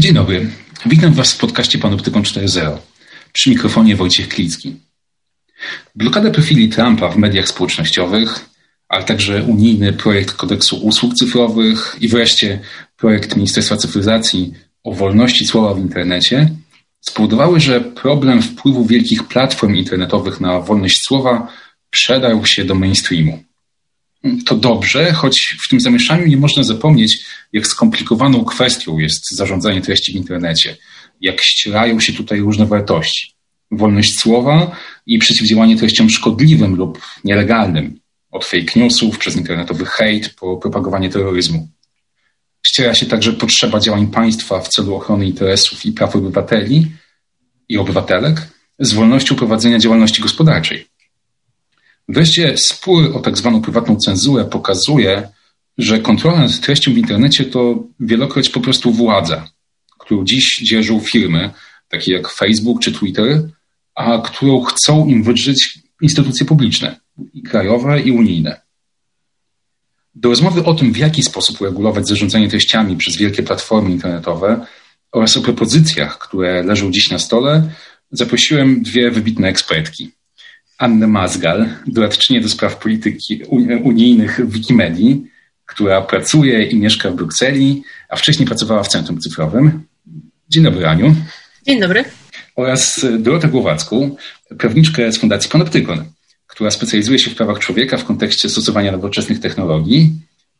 Dzień dobry. Witam Was w podcaście Panoptykon 4.0. Przy mikrofonie Wojciech Klicki. Blokada profili Trumpa w mediach społecznościowych, ale także unijny projekt kodeksu usług cyfrowych i wreszcie projekt Ministerstwa Cyfryzacji o wolności słowa w internecie spowodowały, że problem wpływu wielkich platform internetowych na wolność słowa przedarł się do mainstreamu. To dobrze, choć w tym zamieszaniu nie można zapomnieć, jak skomplikowaną kwestią jest zarządzanie treści w internecie, jak ścierają się tutaj różne wartości. Wolność słowa i przeciwdziałanie treściom szkodliwym lub nielegalnym, od fake newsów przez internetowy hejt po propagowanie terroryzmu. Ściera się także potrzeba działań państwa w celu ochrony interesów i praw obywateli i obywatelek z wolnością prowadzenia działalności gospodarczej. Wreszcie spór o tak zwaną prywatną cenzurę pokazuje, że kontrola nad treścią w internecie to wielokroć po prostu władza, którą dziś dzierżą firmy, takie jak Facebook czy Twitter, a którą chcą im wydrzeć instytucje publiczne, i krajowe i unijne. Do rozmowy o tym, w jaki sposób uregulować zarządzanie treściami przez wielkie platformy internetowe oraz o propozycjach, które leżą dziś na stole, zaprosiłem dwie wybitne ekspertki. Annę Mazgal, doradczynię do spraw polityki unijnych w Wikimedii, która pracuje i mieszka w Brukseli, a wcześniej pracowała w Centrum Cyfrowym. Dzień dobry, Aniu. Dzień dobry. Oraz Dorotę Głowacką, prawniczkę z Fundacji Panoptykon, która specjalizuje się w prawach człowieka w kontekście stosowania nowoczesnych technologii.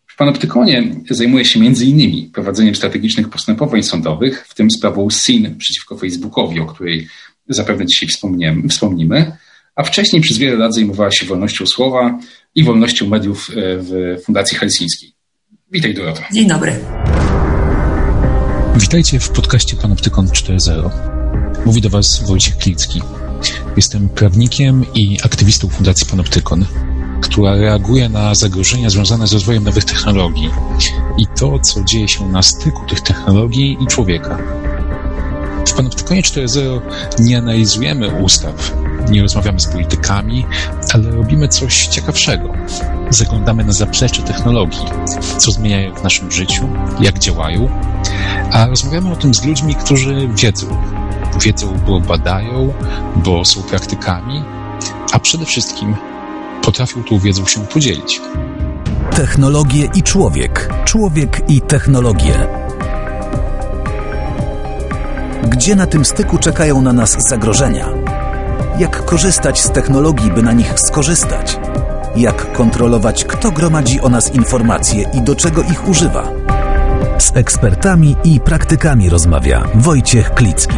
W Panoptykonie zajmuje się m.in. prowadzeniem strategicznych postępowań sądowych, w tym sprawą SIN przeciwko Facebookowi, o której zapewne dzisiaj wspomnimy, a wcześniej przez wiele lat zajmowała się wolnością słowa i wolnością mediów e, w Fundacji Helsińskiej. Witaj Dorota. Dzień dobry. Witajcie w podcaście Panoptykon 4.0. Mówi do Was Wojciech Klicki. Jestem prawnikiem i aktywistą Fundacji Panoptykon, która reaguje na zagrożenia związane z rozwojem nowych technologii i to, co dzieje się na styku tych technologii i człowieka. W Panoptykonie 4.0 nie analizujemy ustaw, nie rozmawiamy z politykami, ale robimy coś ciekawszego. Zaglądamy na zaplecze technologii, co zmieniają w naszym życiu, jak działają, a rozmawiamy o tym z ludźmi, którzy wiedzą. Wiedzą, bo badają, bo są praktykami, a przede wszystkim potrafią tą wiedzą się podzielić. Technologie i człowiek. Człowiek i technologie. Gdzie na tym styku czekają na nas zagrożenia? Jak korzystać z technologii, by na nich skorzystać? Jak kontrolować, kto gromadzi o nas informacje i do czego ich używa? Z ekspertami i praktykami rozmawia Wojciech Klicki.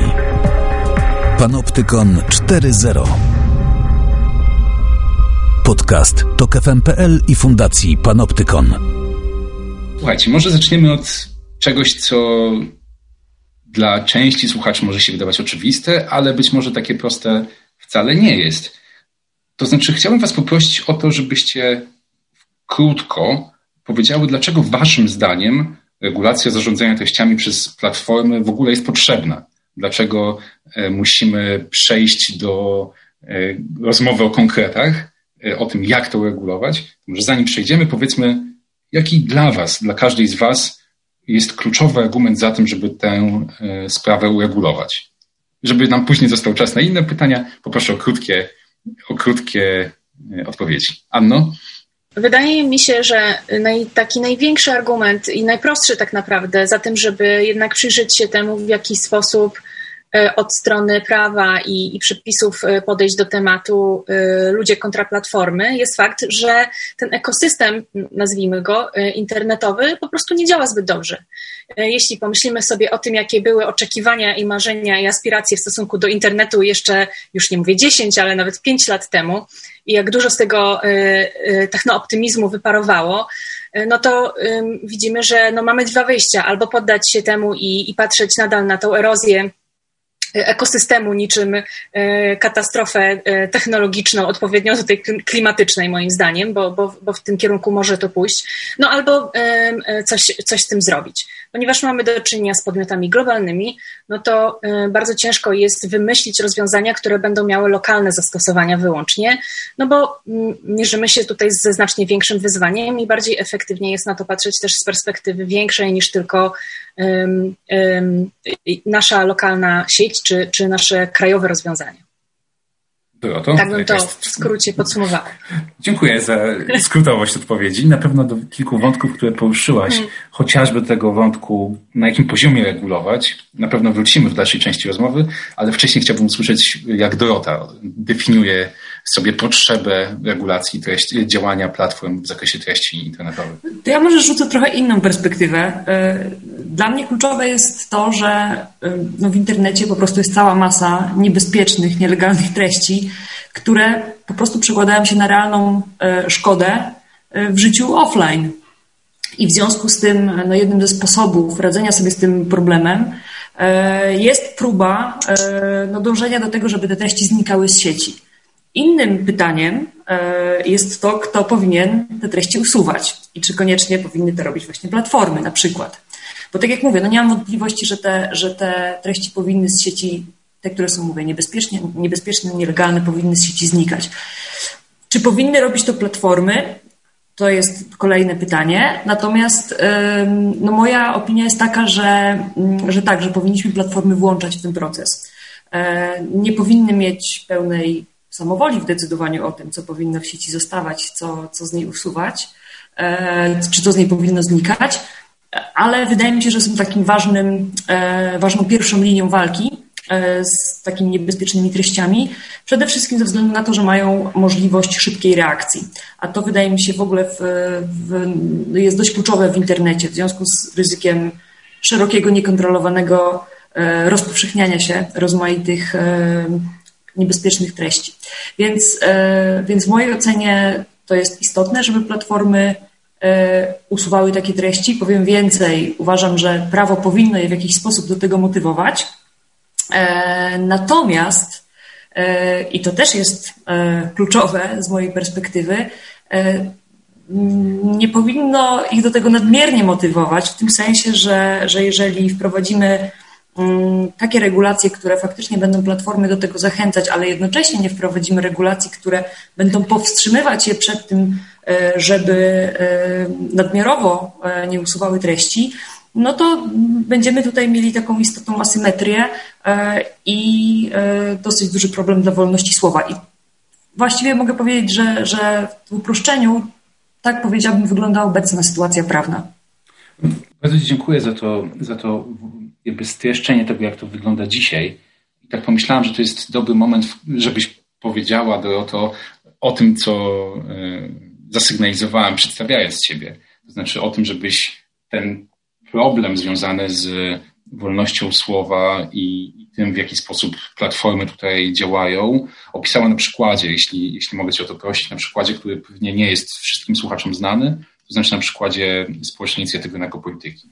Panoptykon 4.0 Podcast TOK FM.pl i Fundacji Panoptykon. Słuchajcie, może zaczniemy od czegoś, co dla części słuchaczy może się wydawać oczywiste, ale być może takie proste wcale nie jest. To znaczy, chciałbym Was poprosić o to, żebyście krótko powiedziały, dlaczego Waszym zdaniem regulacja zarządzania treściami przez platformy w ogóle jest potrzebna. Dlaczego e, musimy przejść do e, rozmowy o konkretach, e, o tym, jak to regulować. Może zanim przejdziemy, powiedzmy, jaki dla Was, dla każdej z Was jest kluczowy argument za tym, żeby tę sprawę uregulować żeby nam później został czas na inne pytania, poproszę o krótkie, o krótkie e, odpowiedzi. Anno? Wydaje mi się, że naj, taki największy argument i najprostszy tak naprawdę za tym, żeby jednak przyjrzeć się temu, w jaki sposób od strony prawa i, i przepisów e, podejść do tematu e, ludzie kontra platformy, jest fakt, że ten ekosystem, nazwijmy go, internetowy, po prostu nie działa zbyt dobrze. Jeśli pomyślimy sobie o tym, jakie były oczekiwania i marzenia i aspiracje w stosunku do internetu jeszcze, już nie mówię 10, ale nawet 5 lat temu, i jak dużo z tego technooptymizmu wyparowało, no to widzimy, że no mamy dwa wyjścia: albo poddać się temu i, i patrzeć nadal na tą erozję ekosystemu, niczym e, katastrofę e, technologiczną, odpowiednio do tej klimatycznej, moim zdaniem, bo, bo, bo w tym kierunku może to pójść, no albo e, coś, coś z tym zrobić. Ponieważ mamy do czynienia z podmiotami globalnymi, no to bardzo ciężko jest wymyślić rozwiązania, które będą miały lokalne zastosowania wyłącznie, no bo mm, mierzymy się tutaj ze znacznie większym wyzwaniem i bardziej efektywnie jest na to patrzeć też z perspektywy większej niż tylko nasza lokalna sieć czy, czy nasze krajowe rozwiązania. Było Tak bym to w skrócie podsumowała. Dziękuję za skrótowość odpowiedzi. Na pewno do kilku wątków, które poruszyłaś, hmm. chociażby tego wątku, na jakim poziomie regulować, na pewno wrócimy w dalszej części rozmowy, ale wcześniej chciałbym usłyszeć, jak Dorota definiuje sobie potrzebę regulacji treści, działania platform w zakresie treści internetowych. To ja może rzucę trochę inną perspektywę. E, dla mnie kluczowe jest to, że e, no w internecie po prostu jest cała masa niebezpiecznych, nielegalnych treści, które po prostu przekładają się na realną e, szkodę w życiu offline. I w związku z tym no jednym ze sposobów radzenia sobie z tym problemem jest próba no, dążenia do tego, żeby te treści znikały z sieci. Innym pytaniem e, jest to, kto powinien te treści usuwać i czy koniecznie powinny to robić właśnie platformy na przykład. Bo tak jak mówię, no nie mam wątpliwości, że te, że te treści powinny z sieci, te, które są, mówię, niebezpiecznie, niebezpieczne, nielegalne, powinny z sieci znikać. Czy powinny robić to platformy? To jest kolejne pytanie. Natomiast no moja opinia jest taka, że, że tak, że powinniśmy platformy włączać w ten proces. E, nie powinny mieć pełnej samowoli w decydowaniu o tym, co powinno w sieci zostawać, co, co z niej usuwać, e, czy co z niej powinno znikać, ale wydaje mi się, że są takim ważnym, e, ważną pierwszą linią walki e, z takimi niebezpiecznymi treściami, przede wszystkim ze względu na to, że mają możliwość szybkiej reakcji. A to wydaje mi się w ogóle w, w, jest dość kluczowe w internecie w związku z ryzykiem szerokiego, niekontrolowanego rozpowszechniania się rozmaitych niebezpiecznych treści. Więc, e, więc w mojej ocenie to jest istotne, żeby platformy e, usuwały takie treści. Powiem więcej, uważam, że prawo powinno je w jakiś sposób do tego motywować. E, natomiast, i to też jest kluczowe z mojej perspektywy, nie powinno ich do tego nadmiernie motywować, w tym sensie, że, że jeżeli wprowadzimy takie regulacje, które faktycznie będą platformy do tego zachęcać, ale jednocześnie nie wprowadzimy regulacji, które będą powstrzymywać je przed tym, e, żeby e, nadmiarowo e, nie usuwały treści, no to będziemy tutaj mieli taką istotną asymetrię i dosyć duży problem dla wolności słowa. I właściwie mogę powiedzieć, że, że w uproszczeniu tak powiedziałbym wygląda obecna sytuacja prawna. Bardzo dziękuję za to, za to jakby streszczenie tego, jak to wygląda dzisiaj. I tak pomyślałam, że to jest dobry moment, żebyś powiedziała Doroto o tym, co e, zasygnalizowałem, przedstawiając Ciebie. To znaczy o tym, żebyś ten problem związany z wolnością słowa i, tym, w jaki sposób platformy tutaj działają, opisała na przykładzie, jeśli, jeśli mogę Cię o to prosić, na przykładzie, który pewnie nie jest wszystkim słuchaczom znany, to znaczy na przykładzie Społecznej Inicjatywy Narkopolityki.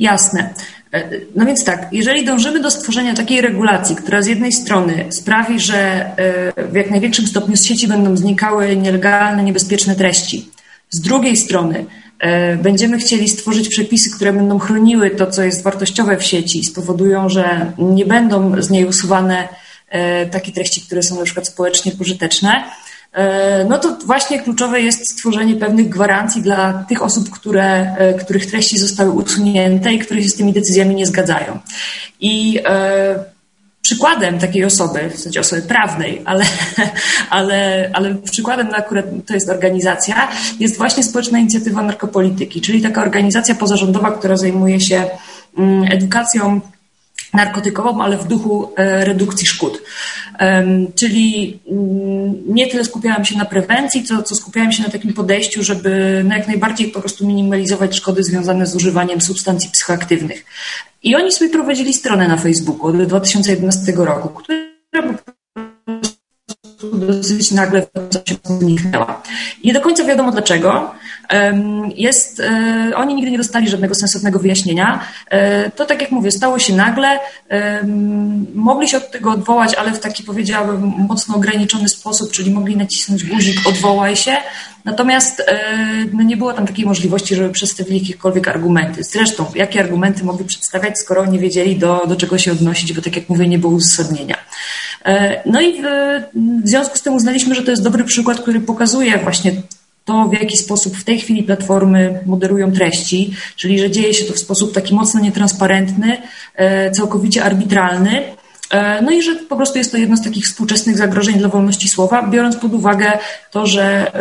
Jasne. E, no więc tak, jeżeli dążymy do stworzenia takiej regulacji, która z jednej strony sprawi, że e, w jak największym stopniu z sieci będą znikały nielegalne, niebezpieczne treści, z drugiej strony e, będziemy chcieli stworzyć przepisy, które będą chroniły to, co jest wartościowe w sieci, spowodują, że nie będą z niej usuwane takie treści, które są na przykład społecznie pożyteczne, no to właśnie kluczowe jest stworzenie pewnych gwarancji dla tych osób, które, e, których treści zostały usunięte i które się z tymi decyzjami nie zgadzają. I e, przykładem takiej osoby, w sensie osoby prawnej, ale, ale, ale przykładem na akurat to jest organizacja, jest właśnie Społeczna Inicjatywa Narkopolityki, czyli taka organizacja pozarządowa, która zajmuje się mm, edukacją narkotykową, ale w duchu e, redukcji szkód. Czyli mm, nie tyle skupiałam się na prewencji, co, co skupiałam się na takim podejściu, żeby no jak najbardziej po prostu minimalizować szkody związane z używaniem substancji psychoaktywnych. I oni sobie prowadzili stronę na Facebooku od 2011 roku, która dosyć nagle zniknęła. Nie do końca wiadomo dlaczego. Jest, e, oni nigdy nie dostali żadnego sensownego wyjaśnienia. E, to tak jak mówię, stało się nagle. Mogli się od tego odwołać, ale w taki powiedziałabym mocno ograniczony sposób, czyli mogli nacisnąć guzik odwołaj się. Natomiast e, no nie było tam takiej możliwości, żeby przedstawili jakiekolwiek argumenty. Zresztą, jakie argumenty mogli przedstawiać, skoro nie wiedzieli do, do czego się odnosić, bo tak jak mówię, nie było uzasadnienia. No i w, w związku z tym uznaliśmy, że to jest dobry przykład, który pokazuje właśnie to, w jaki sposób w tej chwili platformy moderują treści, czyli że dzieje się to w sposób taki mocno nietransparentny, całkowicie arbitralny. No i że po prostu jest to jedno z takich współczesnych zagrożeń dla wolności słowa, biorąc pod uwagę to, że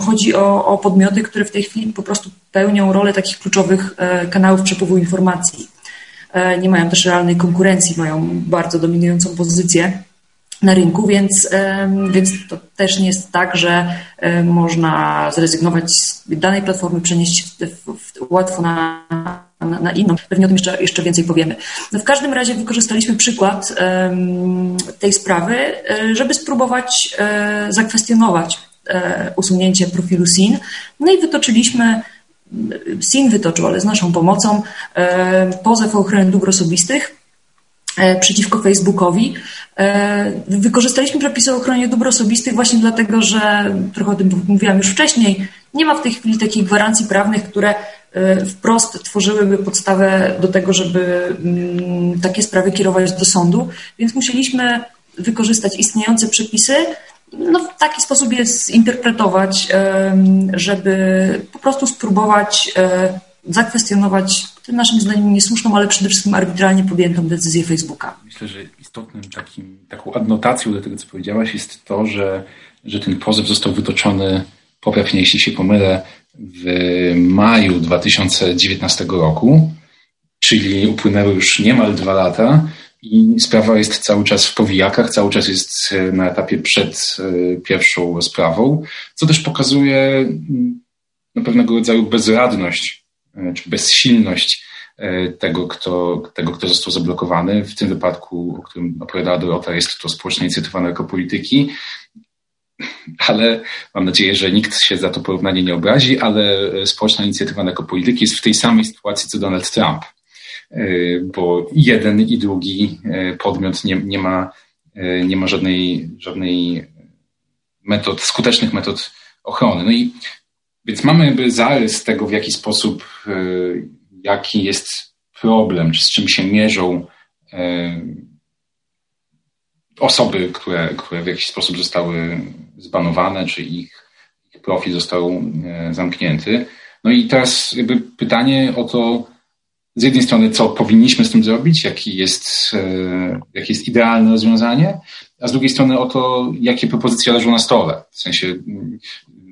chodzi o, o podmioty, które w tej chwili po prostu pełnią rolę takich kluczowych kanałów przepływu informacji. E, nie mają też realnej konkurencji, mają bardzo dominującą pozycję na rynku, więc, więc to też nie jest tak, że można zrezygnować z danej platformy, przenieść łatwo na, na, na, inną. Pewnie o tym jeszcze, jeszcze więcej powiemy. No w każdym razie wykorzystaliśmy przykład tej sprawy, e, żeby spróbować zakwestionować usunięcie profilu SIN. No i wytoczyliśmy SIN wytoczył, ale z naszą pomocą, pozew o ochronę dóbr osobistych przeciwko Facebookowi. E, wykorzystaliśmy przepisy o ochronie dóbr osobistych właśnie dlatego, że, trochę o tym mówiłam już wcześniej, nie ma w tej chwili takich gwarancji prawnych, które wprost tworzyłyby podstawę do tego, żeby mm, takie sprawy kierować do sądu, więc musieliśmy wykorzystać istniejące przepisy, no, w taki sposób je zinterpretować, żeby po prostu spróbować e, zakwestionować tym naszym zdaniem niesłuszną, ale przede wszystkim arbitralnie podjętą decyzję Facebooka. Myślę, że istotnym takim, taką adnotacją do tego, co powiedziałaś, jest to, że, że ten pozew został wytoczony, poprawnie jeśli się pomylę, w maju 2019 roku, czyli upłynęły już niemal dwa lata i sprawa jest cały czas w powijakach, cały czas jest e, na etapie przed e, pierwszą sprawą, co też pokazuje no, pewnego rodzaju bezradność czy bezsilność tego kto, tego, kto został zablokowany. W tym wypadku, o którym opowiadała Dorota, jest to społeczna inicjatywa narkopolityki, ale mam nadzieję, że nikt się za to porównanie nie obrazi, ale społeczna inicjatywa narkopolityki jest w tej samej sytuacji co Donald Trump. E, bo jeden i drugi e, podmiot nie, nie, ma, e, nie ma żadnej, żadnej metod, skutecznych metod ochrony. No i więc mamy jakby zarys tego, w jaki sposób, jaki jest problem, czy z czym się mierzą osoby, które, które w jakiś sposób zostały zbanowane, czy ich, ich profil został zamknięty. No i teraz jakby pytanie o to, z jednej strony, co powinniśmy z tym zrobić, jaki jest, e, jakie jest idealne rozwiązanie, a z drugiej strony o to, jakie propozycje leżą na stole. W sensie,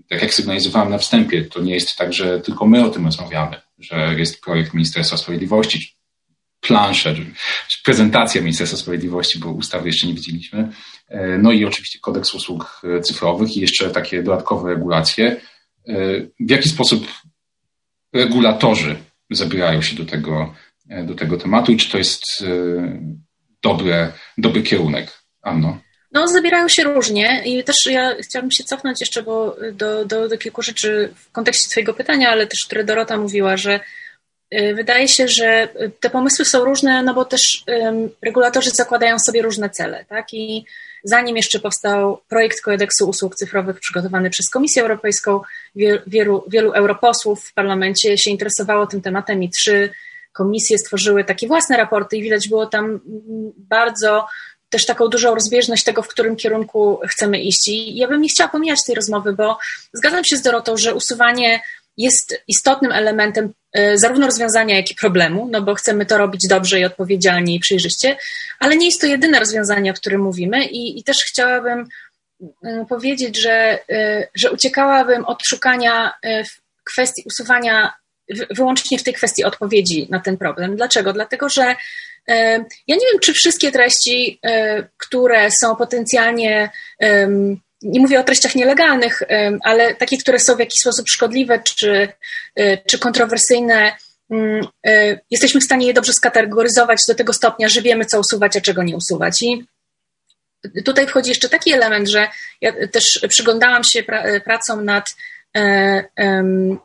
tak jak sygnalizowałem na wstępie, to nie jest tak, że tylko my o tym rozmawiamy, że jest projekt Ministerstwa Sprawiedliwości, plansze, czy prezentacja Ministerstwa Sprawiedliwości, bo ustawy jeszcze nie widzieliśmy. E, no i oczywiście kodeks usług cyfrowych i jeszcze takie dodatkowe regulacje. E, w jaki sposób regulatorzy zabierają się do tego, e, do tego tematu i czy to jest e, dobry, dobry kierunek. Anno? No, zabierają się różnie i też ja chciałabym się cofnąć jeszcze bo do, do, do kilku rzeczy w kontekście Twojego pytania, ale też które Dorota mówiła, że e, wydaje się, że te pomysły są różne, no bo też um, regulatorzy zakładają sobie różne cele, tak? I zanim jeszcze powstał projekt kodeksu usług cyfrowych przygotowany przez Komisję Europejską, wielu, wielu europosłów w parlamencie się interesowało tym tematem i trzy komisje stworzyły takie własne raporty i widać było tam bardzo też taką dużą rozbieżność tego, w którym kierunku chcemy iść. I ja bym nie chciała pomijać tej rozmowy, bo zgadzam się z Dorotą, że usuwanie jest istotnym elementem e, zarówno rozwiązania, jak i problemu, no bo chcemy to robić dobrze i odpowiedzialnie i przejrzyście, ale nie jest to jedyne rozwiązanie, o którym mówimy i, i też chciałabym mm, powiedzieć, że, e, że uciekałabym od szukania e, kwestii usuwania wyłącznie w tej kwestii odpowiedzi na ten problem. Dlaczego? Dlatego, że ja nie wiem, czy wszystkie treści, które są potencjalnie nie mówię o treściach nielegalnych, ale takie, które są w jakiś sposób szkodliwe czy, e, czy kontrowersyjne, mm, e, jesteśmy w stanie je dobrze skategoryzować do tego stopnia, że wiemy, co usuwać, a czego nie usuwać. I tutaj wchodzi jeszcze taki element, że ja też przyglądałam się pracą nad E,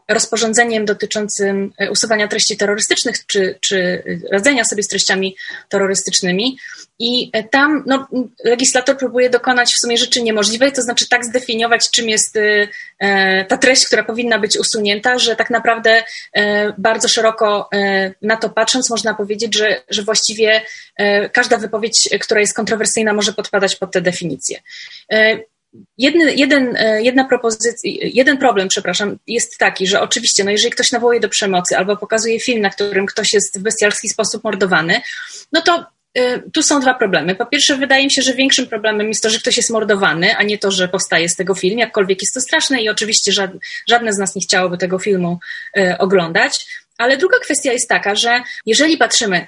rozporządzeniem dotyczącym e, usuwania treści terrorystycznych czy, czy radzenia sobie z treściami terrorystycznymi. I e, tam no, legislator próbuje dokonać w sumie rzeczy niemożliwej, to znaczy tak zdefiniować, czym jest ta treść, która powinna być usunięta, że tak naprawdę bardzo szeroko na to patrząc, można powiedzieć, że, że właściwie każda wypowiedź, która jest kontrowersyjna, może podpadać pod tę definicję. Jedny, jeden, jedna propozycja, jeden problem, przepraszam, jest taki, że oczywiście, no jeżeli ktoś nawołuje do przemocy albo pokazuje film, na którym ktoś jest w bestialski sposób mordowany, no to tu są dwa problemy. Po pierwsze, wydaje mi się, że większym problemem jest to, że ktoś jest mordowany, a nie to, że powstaje z tego film, jakkolwiek jest to straszne i oczywiście żadne, żadne z nas nie chciałoby tego filmu oglądać. Ale druga kwestia jest taka, że jeżeli patrzymy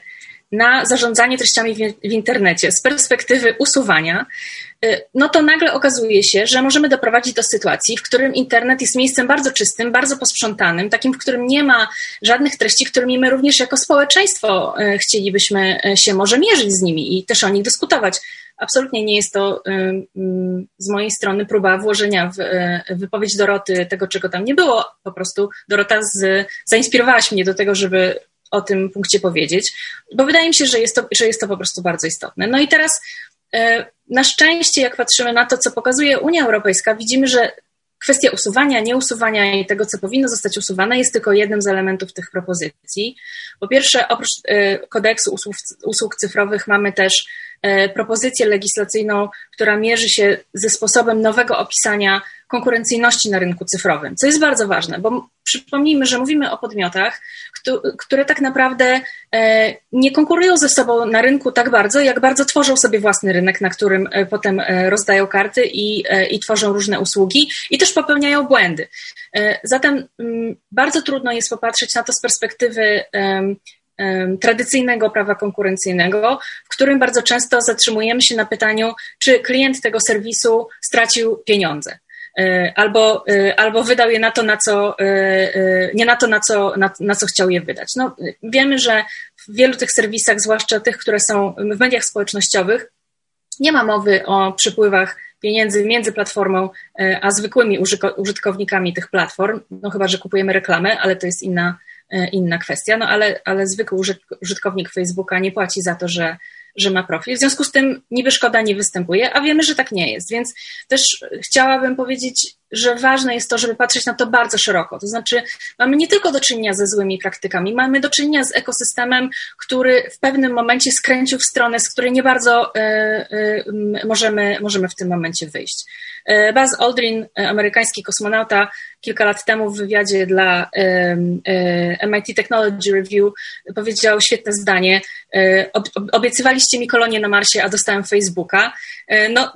na zarządzanie treściami w, w internecie z perspektywy usuwania, y, no to nagle okazuje się, że możemy doprowadzić do sytuacji, w którym internet jest miejscem bardzo czystym, bardzo posprzątanym, takim, w którym nie ma żadnych treści, którymi my również jako społeczeństwo y, chcielibyśmy y, się może mierzyć z nimi i też o nich dyskutować. Absolutnie nie jest to mm, z mojej strony próba włożenia w wypowiedź Doroty tego, czego tam nie było. Po prostu Dorota z, zainspirowałaś mnie do tego, żeby o tym punkcie powiedzieć, bo wydaje mi się, że jest to, że jest to po prostu bardzo istotne. No i teraz na szczęście, jak patrzymy na to, co pokazuje Unia Europejska, widzimy, że kwestia usuwania, nieusuwania i tego, co powinno zostać usuwane, jest tylko jednym z elementów tych propozycji. Po pierwsze, oprócz e, kodeksu usług, usług cyfrowych mamy też e, propozycję legislacyjną, która mierzy się ze sposobem nowego opisania konkurencyjności na rynku cyfrowym, co jest bardzo ważne, bo przypomnijmy, że mówimy o podmiotach, które tak naprawdę e, nie konkurują ze sobą na rynku tak bardzo, jak bardzo tworzą sobie własny rynek, na którym e, potem e, rozdają karty i, i tworzą różne usługi i też popełniają błędy. Zatem mm, bardzo trudno jest popatrzeć na to z perspektywy tradycyjnego prawa konkurencyjnego, w którym bardzo często zatrzymujemy się na pytaniu, czy klient tego serwisu stracił pieniądze. E, albo, e, albo wydał je na to, na co, e, nie na to, na co, na, na co chciał je wydać. No, wiemy, że w wielu tych serwisach, zwłaszcza tych, które są w mediach społecznościowych, nie ma mowy o przepływach pieniędzy między platformą a zwykłymi użytkownikami tych platform, no chyba, że kupujemy reklamę, ale to jest inna, inna kwestia, no ale, ale zwykły użytkownik Facebooka nie płaci za to, że że ma profil. W związku z tym niby szkoda nie występuje, a wiemy, że tak nie jest. Więc też chciałabym powiedzieć, że ważne jest to, żeby patrzeć na to bardzo szeroko. To znaczy, mamy nie tylko do czynienia ze złymi praktykami, mamy do czynienia z ekosystemem, który w pewnym momencie skręcił w stronę, z której nie bardzo y, y, możemy, możemy w tym momencie wyjść. E, Buzz Aldrin, amerykański kosmonauta, kilka lat temu w wywiadzie dla MIT Technology Review powiedział świetne zdanie. Obiecywaliście mi kolonię na Marsie, a dostałem Facebooka. No,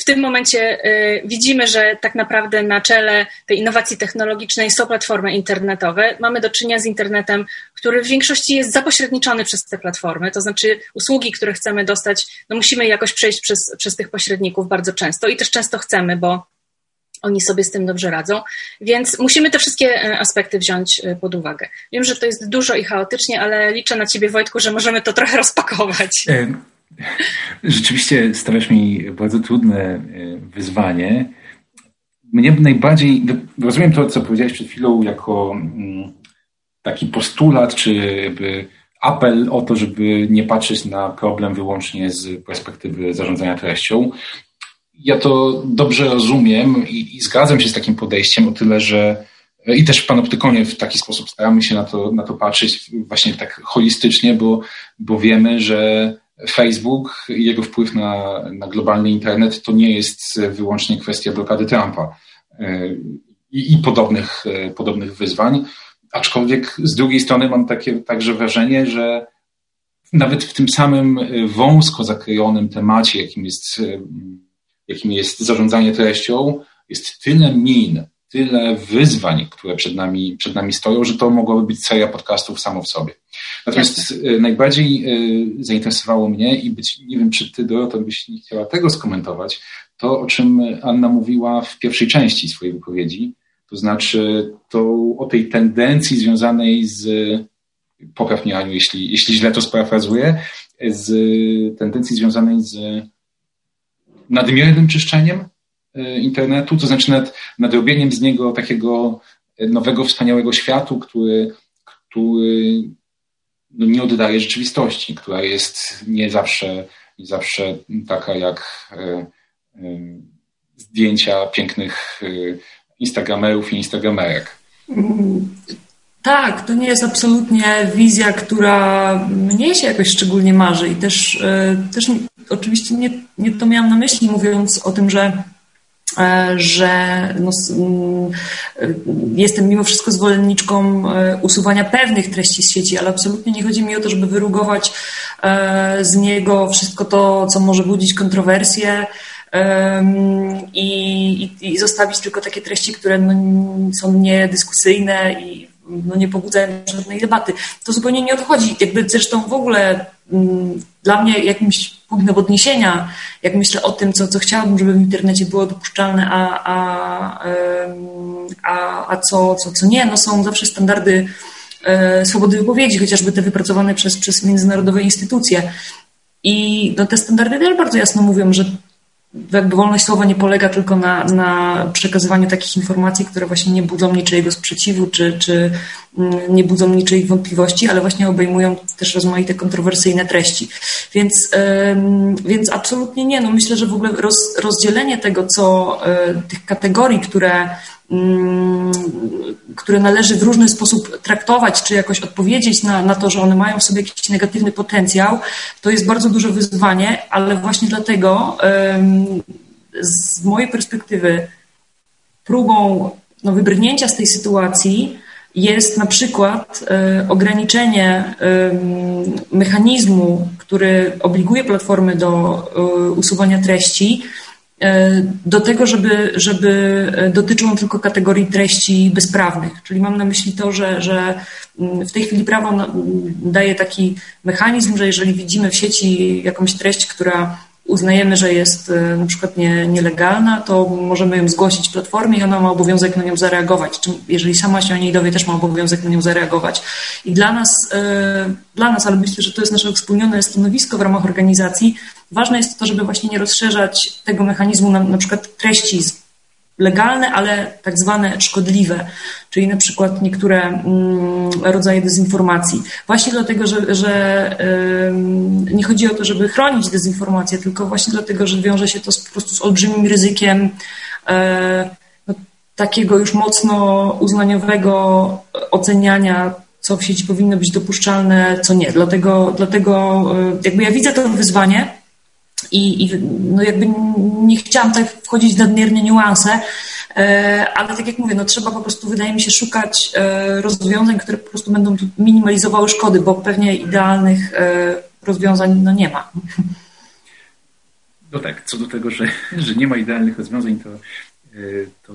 w tym momencie y, widzimy, że tak naprawdę na czele tej innowacji technologicznej są platformy internetowe. Mamy do czynienia z internetem, który w większości jest zapośredniczony przez te platformy, to znaczy usługi, które chcemy dostać, no musimy jakoś przejść przez, przez tych pośredników bardzo często i też często chcemy, bo oni sobie z tym dobrze radzą, więc musimy te wszystkie e, aspekty wziąć e, pod uwagę. Wiem, że to jest dużo i chaotycznie, ale liczę na Ciebie, Wojtku, że możemy to trochę rozpakować. E, Rzeczywiście stawiasz mi bardzo trudne e, wyzwanie. Mnie najbardziej, rozumiem to, co powiedziałeś przed chwilą, jako mm, taki postulat, czy jakby apel o to, żeby nie patrzeć na problem wyłącznie z perspektywy zarządzania treścią. Ja to dobrze rozumiem i, i zgadzam się z takim podejściem o tyle, że i też w Panoptykonie w taki sposób staramy się na to, na to patrzeć właśnie tak holistycznie, bo, bo wiemy, że Facebook i jego wpływ na, na globalny internet to nie jest wyłącznie kwestia blokady Trumpa e, i, i podobnych, e, podobnych wyzwań. Aczkolwiek z drugiej strony mam takie także wrażenie, że nawet w tym samym e, wąsko zakrojonym temacie, jakim jest, jakim jest zarządzanie treścią, jest tyle min, tyle wyzwań, które przed nami, przed nami stoją, że to mogłoby być seria podcastów samo w sobie. Natomiast Jasne. najbardziej e, zainteresowało mnie i być, nie wiem, czy ty, Dorota, byś nie chciała tego skomentować, to, o czym Anna mówiła w pierwszej części swojej wypowiedzi, to znaczy to o tej tendencji związanej z, popraw mnie Aniu, jeśli, jeśli źle to sparafrazuję, z tendencji związanej z nadmiernym czyszczeniem e, internetu, to znaczy nad, nadrobieniem z niego takiego nowego, wspaniałego światu, który, który no, nie oddaje rzeczywistości, która jest nie zawsze, nie zawsze taka jak e, e, zdjęcia pięknych e, instagramerów i instagramerek. Tak, to nie jest absolutnie wizja, która mnie się jakoś szczególnie marzy i też, też oczywiście nie, nie to miałam na myśli mówiąc o tym, że że no, mm, jestem mimo wszystko zwolenniczką usuwania pewnych treści z sieci, ale absolutnie nie chodzi mi o to, żeby wyrugować z niego wszystko to, co może budzić kontrowersje i, i, i zostawić tylko takie treści, które no, są niedyskusyjne i no, nie pobudzają żadnej debaty. To zupełnie nie odchodzi. Jakby zresztą w ogóle mm, dla mnie jakimś punktem odniesienia, jak myślę o tym, co, co chciałabym, żeby w internecie było dopuszczalne, a, a, a, a co, co, co nie, no są zawsze standardy e, swobody wypowiedzi, chociażby te wypracowane przez, przez międzynarodowe instytucje. I no, te standardy też bardzo jasno mówią, że jakby wolność słowa nie polega tylko na, na przekazywaniu takich informacji, które właśnie nie budzą niczyjego sprzeciwu, czy, czy mm, nie budzą niczyich wątpliwości, ale właśnie obejmują też rozmaite kontrowersyjne treści. Więc, więc absolutnie nie. No myślę, że w ogóle roz, rozdzielenie tego, co e, tych kategorii, które które należy w różny sposób traktować, czy jakoś odpowiedzieć na, na to, że one mają w sobie jakiś negatywny potencjał, to jest bardzo duże wyzwanie, ale właśnie dlatego z mojej perspektywy próbą no, wybrnięcia z tej sytuacji jest na przykład e, ograniczenie mechanizmu, który obliguje platformy do e, usuwania treści, do tego, żeby, żeby e, dotyczył on tylko kategorii treści bezprawnych. Czyli mam na myśli to, że, że mm, w tej chwili prawo daje taki mechanizm, że jeżeli widzimy w sieci jakąś treść, która uznajemy, że jest e, na przykład nie, nielegalna, to możemy ją zgłosić platformie i ona ma obowiązek na nią zareagować. Czy jeżeli sama się o niej dowie, też ma obowiązek na nią zareagować. I dla nas, dla nas, ale myślę, że to jest nasze wspólnione stanowisko w ramach organizacji, Ważne jest to, żeby właśnie nie rozszerzać tego mechanizmu na, na przykład treści legalne, ale tak zwane szkodliwe, czyli na przykład niektóre mm, rodzaje dezinformacji. Właśnie dlatego, że, że nie chodzi o to, żeby chronić dezinformację, tylko właśnie dlatego, że wiąże się to po prostu z olbrzymim ryzykiem e, no, takiego już mocno uznaniowego oceniania co w sieci powinno być dopuszczalne, co nie. Dlatego, dlatego e, jakby ja widzę to wyzwanie, i, i no jakby nie chciałam tak wchodzić w nadmiernie niuanse, e, ale tak jak mówię, no trzeba po prostu, wydaje mi się, szukać e, rozwiązań, które po prostu będą minimalizowały szkody, bo pewnie idealnych e, rozwiązań no nie ma. No tak, co do tego, że, że nie ma idealnych rozwiązań, to, to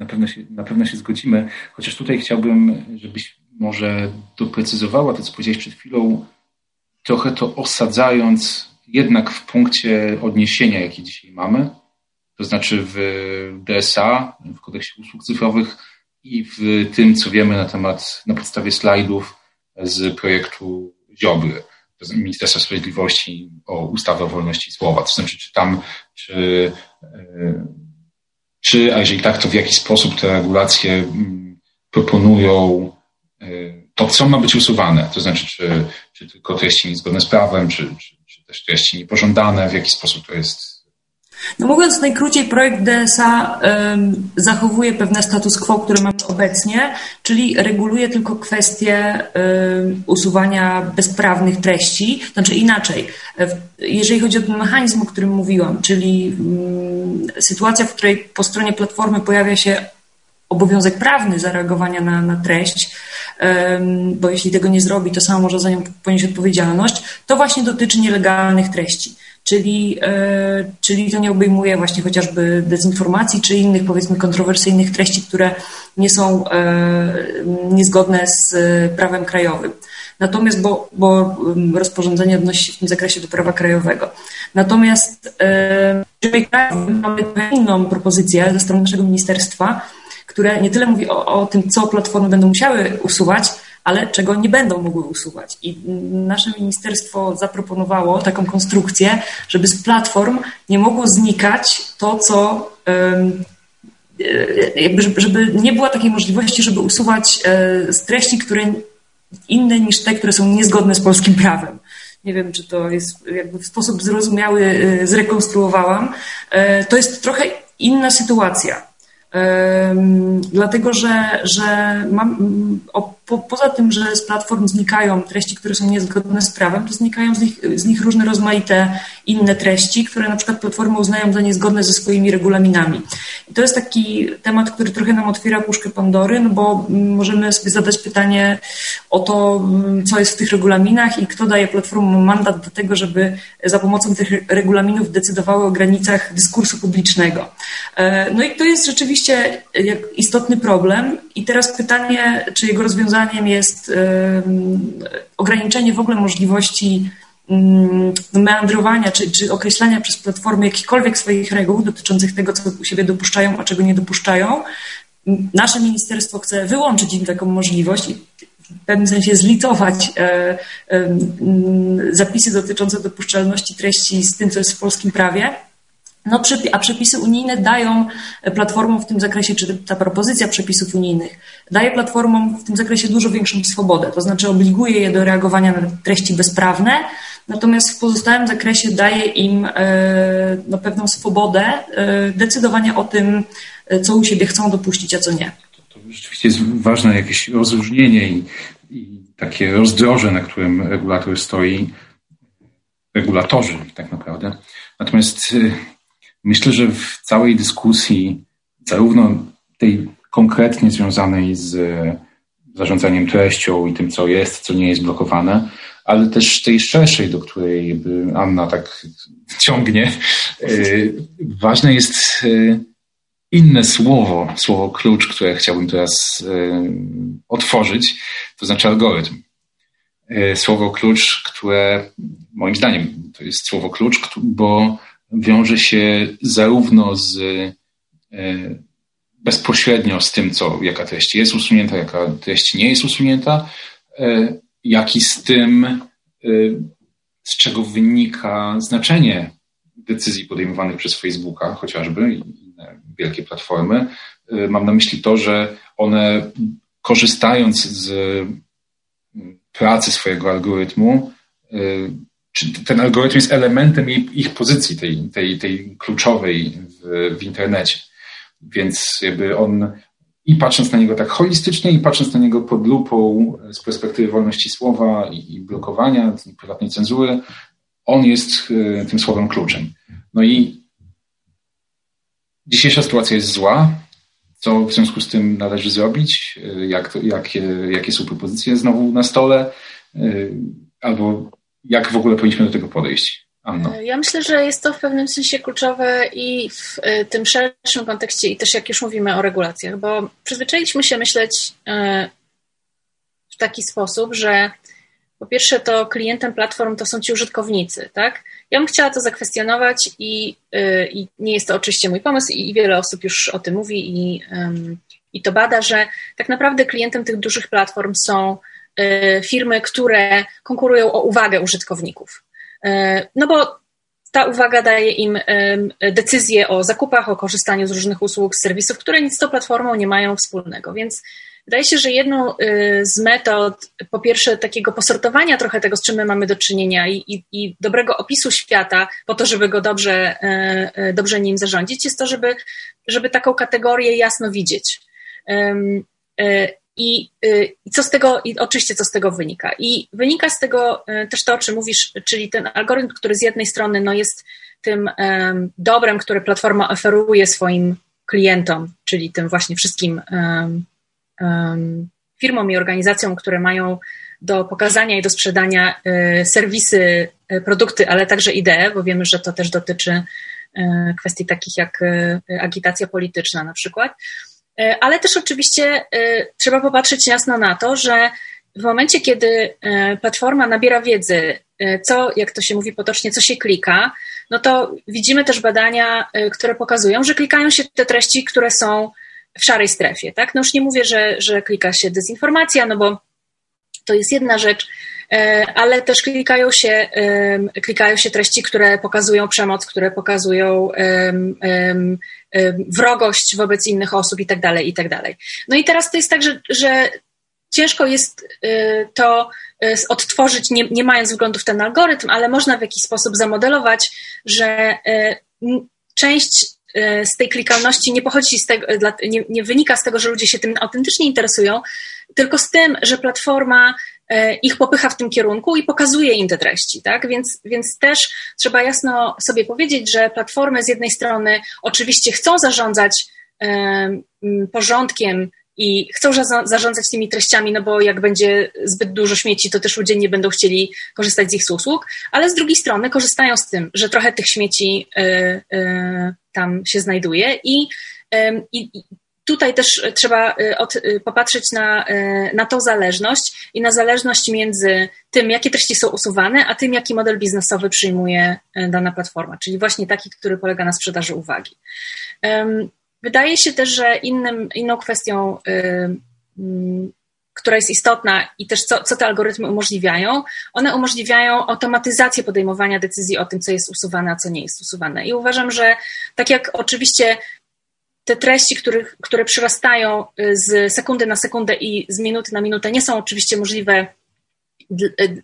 na, pewno się, na pewno się zgodzimy. Chociaż tutaj chciałbym, żebyś może doprecyzowała to, co powiedziałeś przed chwilą, trochę to osadzając jednak w punkcie odniesienia, jaki dzisiaj mamy, to znaczy w DSA, w kodeksie usług cyfrowych i w tym, co wiemy na temat, na podstawie slajdów z projektu Ziobry, Ministerstwa Sprawiedliwości o ustawę o wolności słowa. To znaczy, czy tam, czy, e, czy, a jeżeli tak, to w jaki sposób te regulacje mm, proponują e, to, co ma być usuwane. To znaczy, czy, czy tylko treści niezgodne z prawem, czy, czy też treści niepożądane, w jaki sposób to jest no mówiąc najkrócej, projekt DSA zachowuje pewne status quo, które mamy obecnie, czyli reguluje tylko kwestie um, usuwania bezprawnych treści. Znaczy inaczej, jeżeli chodzi o ten mechanizm, o którym mówiłam, czyli um, sytuacja, w której po stronie platformy pojawia się obowiązek prawny zareagowania na, na treść, bo jeśli tego nie zrobi, to samo może za nią ponieść odpowiedzialność, to właśnie dotyczy nielegalnych treści. Czyli, e, czyli to nie obejmuje właśnie chociażby dezinformacji czy innych powiedzmy kontrowersyjnych treści, które nie są e, niezgodne z prawem krajowym. Natomiast, bo, bo rozporządzenie odnosi się w tym zakresie do prawa krajowego. Natomiast jeżeli mamy inną propozycję ze strony naszego ministerstwa, które nie tyle mówi o, o tym, co platformy będą musiały usuwać, ale czego nie będą mogły usuwać. I nasze ministerstwo zaproponowało taką konstrukcję, żeby z platform nie mogło znikać to, co e, żeby nie było takiej możliwości, żeby usuwać e, z treści, które inne niż te, które są niezgodne z polskim prawem. Nie wiem, czy to jest jakby w sposób zrozumiały e, zrekonstruowałam. To jest trochę inna sytuacja dlatego że, że mam, o po, poza tym, że z platform znikają treści, które są niezgodne z prawem, to znikają z nich, z nich różne rozmaite inne treści, które na przykład platformy uznają za niezgodne ze swoimi regulaminami. I to jest taki temat, który trochę nam otwiera puszkę Pandory, no bo możemy sobie zadać pytanie o to, co jest w tych regulaminach i kto daje platformom mandat do tego, żeby za pomocą tych regulaminów decydowały o granicach dyskursu publicznego. E, no i to jest rzeczywiście istotny problem. I teraz pytanie, czy jego rozwiązaniem jest ograniczenie w ogóle możliwości mm, meandrowania czy, czy określania przez platformy jakichkolwiek swoich reguł dotyczących tego, co u siebie dopuszczają, a czego nie dopuszczają. Nasze ministerstwo chce wyłączyć im taką możliwość i w pewnym sensie zlitować e, e, zapisy dotyczące dopuszczalności treści z tym, co jest w polskim prawie. No, a przepisy unijne dają platformom w tym zakresie, czy ta propozycja przepisów unijnych daje platformom w tym zakresie dużo większą swobodę, to znaczy obliguje je do reagowania na treści bezprawne, natomiast w pozostałym zakresie daje im e, no, pewną swobodę decydowania o tym, co u siebie chcą dopuścić, a co nie rzeczywiście jest ważne jakieś rozróżnienie i, i takie rozdroże, na którym regulator stoi, regulatorzy tak naprawdę. Natomiast myślę, że w całej dyskusji, zarówno tej konkretnie związanej z zarządzaniem treścią i tym, co jest, co nie jest blokowane, ale też tej szerszej, do której Anna tak ciągnie, y, ważne jest y, inne słowo, słowo klucz, które chciałbym teraz otworzyć, to znaczy algorytm. Słowo klucz, które moim zdaniem to jest słowo klucz, bo wiąże się zarówno z y, bezpośrednio z tym, co, jaka treść jest usunięta, jaka treść nie jest usunięta, jak i z tym, z czego wynika znaczenie decyzji podejmowanych przez Facebooka chociażby wielkie platformy. Mam na myśli to, że one korzystając z pracy swojego algorytmu, czy ten algorytm jest elementem ich pozycji, tej, tej, tej kluczowej w, w internecie. Więc jakby on i patrząc na niego tak holistycznie, i patrząc na niego pod lupą z perspektywy wolności słowa i, i blokowania, prywatnej cenzury, on jest y, tym słowem kluczem. No i Dzisiejsza sytuacja jest zła. Co w związku z tym należy zrobić? Jak to, jakie, jakie są propozycje znowu na stole? Albo jak w ogóle powinniśmy do tego podejść? Anno. Ja myślę, że jest to w pewnym sensie kluczowe i w e, tym szerszym kontekście, i też jak już mówimy o regulacjach, bo przyzwyczailiśmy się myśleć e, w taki sposób, że po pierwsze, to klientem platform to są ci użytkownicy, tak? Ja bym chciała to zakwestionować i, i nie jest to oczywiście mój pomysł i wiele osób już o tym mówi i, i to bada, że tak naprawdę klientem tych dużych platform są firmy, które konkurują o uwagę użytkowników. Y, no bo ta uwaga daje im decyzje o zakupach, o korzystaniu z różnych usług, z serwisów, które nic z tą platformą nie mają wspólnego. Więc Wydaje się, że jedną y, z metod, po pierwsze, takiego posortowania trochę tego, z czym my mamy do czynienia i, i, i dobrego opisu świata, po to, żeby go dobrze, y, y, dobrze nim zarządzić, jest to, żeby, żeby taką kategorię jasno widzieć. I, I co z tego, i oczywiście co z tego wynika? I wynika z tego też to, o czym mówisz, czyli ten algorytm, który z jednej strony no, jest tym um, dobrem, które platforma oferuje swoim klientom, czyli tym właśnie wszystkim um, firmom i organizacjom, które mają do pokazania i do sprzedania e, serwisy, e, produkty, ale także idee, bo wiemy, że to też dotyczy e, kwestii takich jak agitacja polityczna na przykład. Ale też oczywiście trzeba popatrzeć jasno na to, że w momencie, kiedy platforma nabiera wiedzy, co, jak to się mówi potocznie, co się klika, no to widzimy też badania, które pokazują, że klikają się te treści, które są w szarej strefie, tak? No już nie mówię, że, że klika się dezinformacja, no bo to jest jedna rzecz, e, ale też klikają się, klikają się treści, które pokazują przemoc, które pokazują wrogość wobec innych osób i tak dalej, i tak dalej. No i teraz to jest tak, że, że ciężko jest e, to e, odtworzyć, nie, nie mając wglądu w ten algorytm, ale można w jakiś sposób zamodelować, że część z tej klikalności nie pochodzi z tego, nie, nie, wynika z tego, że ludzie się tym autentycznie interesują, tylko z tym, że platforma ich popycha w tym kierunku i pokazuje im te treści, tak? Więc, więc też trzeba jasno sobie powiedzieć, że platformy z jednej strony oczywiście chcą zarządzać porządkiem i chcą zarządzać tymi treściami, no bo jak będzie zbyt dużo śmieci, to też ludzie nie będą chcieli korzystać z ich usług, ale z drugiej strony korzystają z tym, że trochę tych śmieci y, tam się znajduje i, i tutaj też trzeba y, od, popatrzeć na, na tą zależność i na zależność między tym, jakie treści są usuwane, a tym, jaki model biznesowy przyjmuje dana platforma, czyli właśnie taki, który polega na sprzedaży uwagi. Wydaje się też, że innym, inną kwestią, która jest istotna i też co, co te algorytmy umożliwiają, one umożliwiają automatyzację podejmowania decyzji o tym, co jest usuwane, a co nie jest usuwane. I uważam, że tak jak oczywiście te treści, które przyrastają y, z sekundy na sekundę i z minuty na minutę, nie są oczywiście możliwe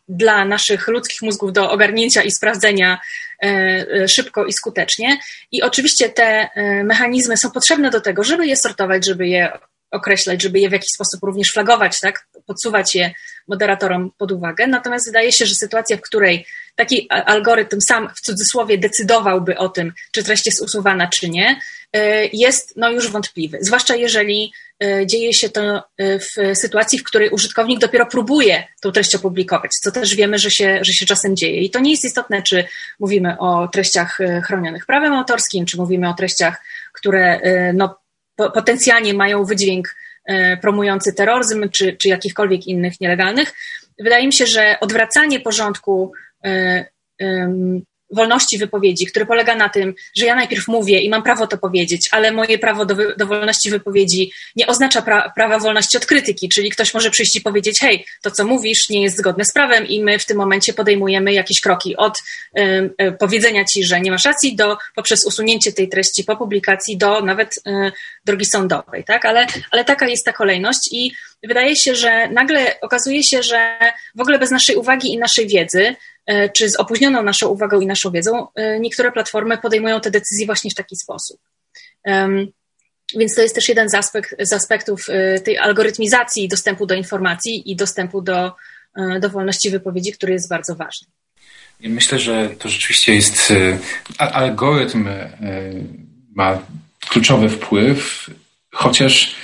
dla naszych ludzkich mózgów do ogarnięcia i sprawdzenia e, szybko i skutecznie. I oczywiście te mechanizmy są potrzebne do tego, żeby je sortować, żeby je określać, żeby je w jakiś sposób również flagować, tak? podsuwać je moderatorom pod uwagę. Natomiast wydaje się, że sytuacja, w której taki algorytm sam w cudzysłowie decydowałby o tym, czy treść jest usuwana, czy nie, jest no już wątpliwy. Zwłaszcza jeżeli E, dzieje się to e, w sytuacji, w której użytkownik dopiero próbuje tą treść opublikować, co też wiemy, że się, że się czasem dzieje. I to nie jest istotne, czy mówimy o treściach e, chronionych prawem autorskim, czy mówimy o treściach, które no, potencjalnie mają wydźwięk promujący terroryzm, czy, czy jakichkolwiek innych nielegalnych. Wydaje mi się, że odwracanie porządku wolności wypowiedzi, który polega na tym, że ja najpierw mówię i mam prawo to powiedzieć, ale moje prawo do, do wolności wypowiedzi nie oznacza pra, prawa wolności od krytyki, czyli ktoś może przyjść i powiedzieć, hej, to co mówisz nie jest zgodne z prawem i my w tym momencie podejmujemy jakieś kroki od y, y, powiedzenia ci, że nie masz racji, do poprzez usunięcie tej treści po publikacji do nawet y, drogi sądowej, tak? Ale, ale taka jest ta kolejność i wydaje się, że nagle okazuje się, że w ogóle bez naszej uwagi i naszej wiedzy czy z opóźnioną naszą uwagą i naszą wiedzą, e, niektóre platformy podejmują te decyzje właśnie w taki sposób. Więc to jest też jeden z, aspekt, z aspektów e, tej algorytmizacji dostępu do informacji i dostępu do, do wolności wypowiedzi, który jest bardzo ważny. Myślę, że to rzeczywiście jest. Algorytm ma kluczowy wpływ, chociaż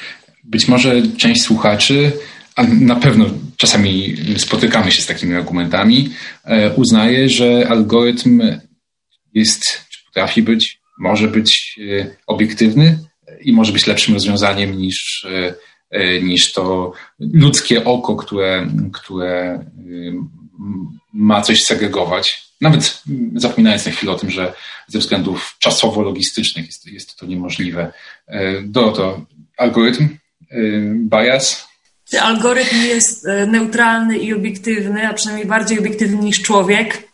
być może część słuchaczy na pewno czasami spotykamy się z takimi argumentami, e, uznaje, że algorytm jest, czy potrafi być, może być e, obiektywny i może być lepszym rozwiązaniem niż, e, niż to ludzkie oko, które, które ma coś segregować. Nawet zapominając na chwilę o tym, że ze względów czasowo-logistycznych jest, jest to niemożliwe. to algorytm, bias, czy algorytm jest e, neutralny i obiektywny, a przynajmniej bardziej obiektywny niż człowiek?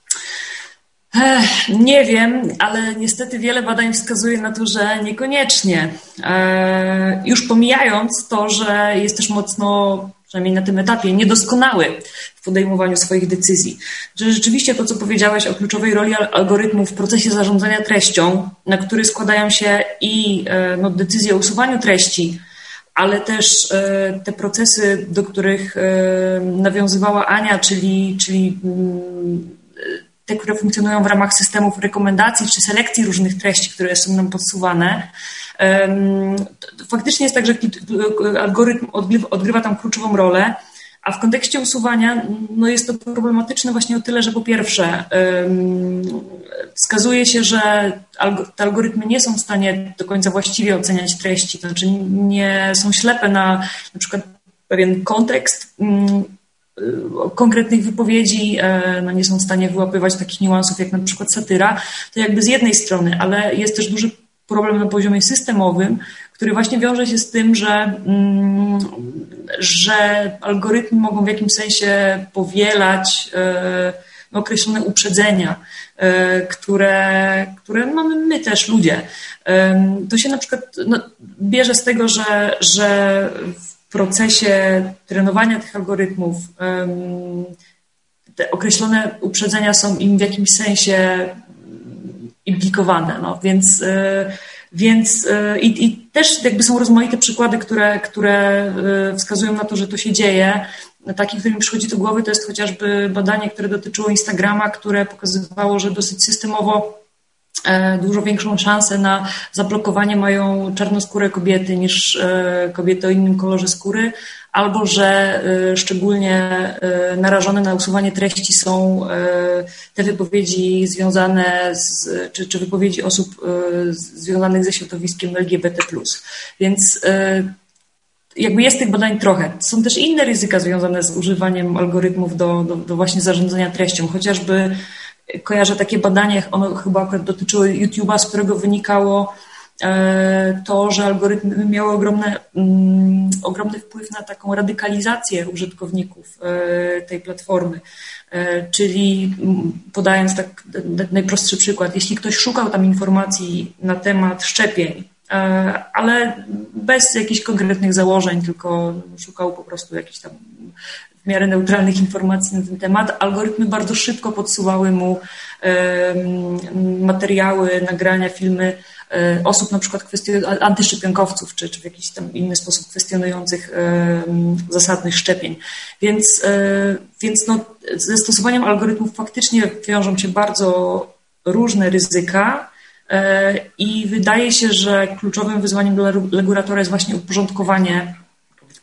Ech, nie wiem, ale niestety wiele badań wskazuje na to, że niekoniecznie. E, już pomijając to, że jest też mocno, przynajmniej na tym etapie, niedoskonały w podejmowaniu swoich decyzji. Że rzeczywiście to, co powiedziałeś o kluczowej roli algorytmu w procesie zarządzania treścią, na który składają się i e, no, decyzje o usuwaniu treści, ale też e, te procesy, do których e, nawiązywała Ania, czyli, czyli mm, te, które funkcjonują w ramach systemów rekomendacji czy selekcji różnych treści, które są nam podsuwane. Faktycznie jest tak, że algorytm odgrywa tam kluczową rolę. A w kontekście usuwania no jest to problematyczne właśnie o tyle, że po pierwsze wskazuje się, że te algorytmy nie są w stanie do końca właściwie oceniać treści, to znaczy nie są ślepe na na przykład pewien kontekst mm, konkretnych wypowiedzi, e, no nie są w stanie wyłapywać takich niuansów jak na przykład satyra, to jakby z jednej strony, ale jest też duży problem na poziomie systemowym, który właśnie wiąże się z tym, że, mm, że algorytmy mogą w jakimś sensie powielać e, określone uprzedzenia, e, które, które mamy my też, ludzie. To się na przykład no, bierze z tego, że, że w procesie trenowania tych algorytmów te określone uprzedzenia są im w jakimś sensie implikowane. No, więc e, Więc i, i też jakby są rozmaite przykłady, które, które wskazują na to, że to się dzieje. Taki, który mi przychodzi do głowy, to jest chociażby badanie, które dotyczyło Instagrama, które pokazywało, że dosyć systemowo E, dużo większą szansę na zablokowanie mają czarnoskóre kobiety niż e, kobiety o innym kolorze skóry, albo że e, szczególnie narażone na usuwanie treści są te wypowiedzi związane z, czy, czy wypowiedzi osób związanych ze środowiskiem LGBT. Więc jakby jest tych badań trochę. Są też inne ryzyka związane z używaniem algorytmów do, do, do właśnie zarządzania treścią, chociażby kojarzę takie badania, ono chyba akurat dotyczyło YouTube'a, z którego wynikało e, to, że algorytmy miały ogromne, mm, ogromny wpływ na taką radykalizację użytkowników e, tej platformy. E, czyli mm, podając tak najprostszy przykład, jeśli ktoś szukał tam informacji na temat szczepień, ale bez jakichś konkretnych założeń, tylko szukał po prostu jakichś tam w miarę neutralnych informacji na ten temat. Algorytmy bardzo szybko podsuwały mu materiały, nagrania, filmy e, osób na przykład antyszczepionkowców, czy, czy w jakiś tam inny sposób kwestionujących zasadność szczepień. Więc, e, więc no, ze stosowaniem algorytmów faktycznie wiążą się bardzo różne ryzyka, e, i wydaje się, że kluczowym wyzwaniem dla regulatora jest właśnie uporządkowanie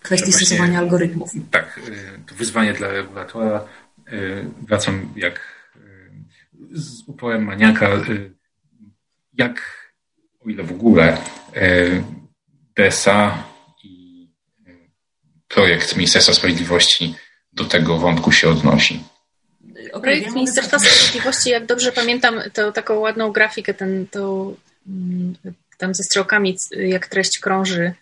kwestii właśnie, stosowania algorytmów. Tak, y, to wyzwanie dla regulatora. Y, wracam jak y, z uporem maniaka, jak, o ile w ogóle, DSA i projekt Ministerstwa Sprawiedliwości do tego wątku się odnosi. Projekt Ministerstwa Sprawiedliwości, jak dobrze pamiętam, to taką ładną grafikę, ten, to, mm, tam ze strzałkami, jak treść krąży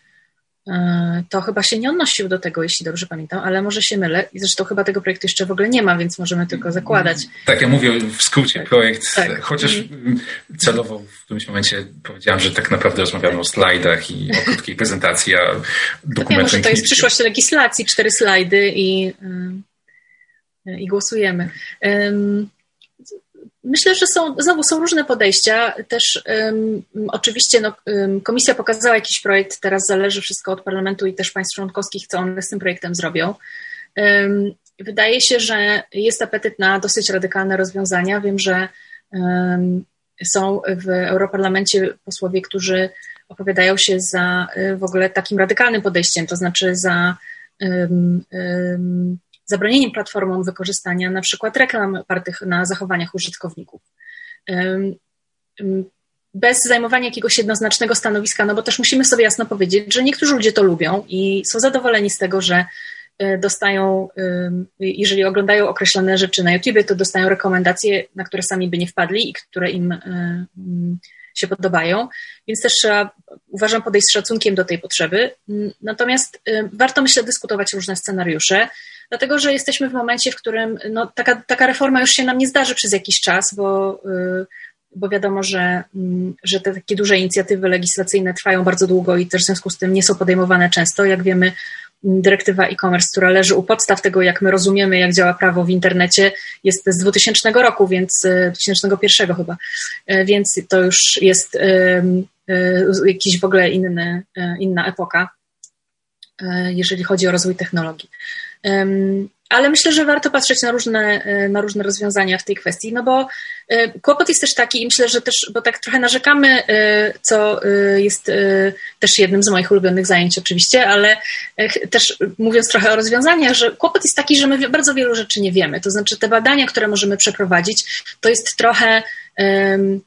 to chyba się nie odnosił do tego, jeśli dobrze pamiętam, ale może się mylę. I zresztą chyba tego projektu jeszcze w ogóle nie ma, więc możemy tylko zakładać. Tak, ja mówię w skrócie tak. projekt, tak. chociaż mm. celowo w którymś momencie powiedziałam, że tak naprawdę rozmawiamy o slajdach i o krótkiej prezentacji, a dokumenty. Ja, to jest przyszłość legislacji, cztery slajdy i, e, i głosujemy. Myślę, że są, znowu są różne podejścia. Też um, oczywiście no, um, komisja pokazała jakiś projekt, teraz zależy wszystko od parlamentu i też państw członkowskich, co one z tym projektem zrobią. Um, wydaje się, że jest apetyt na dosyć radykalne rozwiązania. Wiem, że są w Europarlamencie posłowie, którzy opowiadają się za y, w ogóle takim radykalnym podejściem, to znaczy za zabronieniem platformom wykorzystania na przykład reklam opartych na zachowaniach użytkowników. Bez zajmowania jakiegoś jednoznacznego stanowiska, no bo też musimy sobie jasno powiedzieć, że niektórzy ludzie to lubią i są zadowoleni z tego, że e, dostają, jeżeli oglądają określone rzeczy na YouTube, to dostają rekomendacje, na które sami by nie wpadli i które im e, się podobają, więc też trzeba, uważam, podejść z szacunkiem do tej potrzeby. Natomiast e, warto, myślę, dyskutować różne scenariusze dlatego że jesteśmy w momencie, w którym no, taka, taka reforma już się nam nie zdarzy przez jakiś czas, bo, y, bo wiadomo, że, mm, że te takie duże inicjatywy legislacyjne trwają bardzo długo i też w związku z tym nie są podejmowane często. Jak wiemy, dyrektywa e-commerce, która leży u podstaw tego, jak my rozumiemy, jak działa prawo w internecie, jest z 2000 roku, więc 2001 y, chyba, y, więc to już jest jakiś w ogóle inny, inna epoka, jeżeli chodzi o rozwój technologii. Um. Ale myślę, że warto patrzeć na różne, e, na różne rozwiązania w tej kwestii, no bo e, kłopot jest też taki, i myślę, że też, bo tak trochę narzekamy, e, co jest też jednym z moich ulubionych zajęć oczywiście, ale też mówiąc trochę o rozwiązaniach, że kłopot jest taki, że my bardzo wielu rzeczy nie wiemy. To znaczy te badania, które możemy przeprowadzić, to jest trochę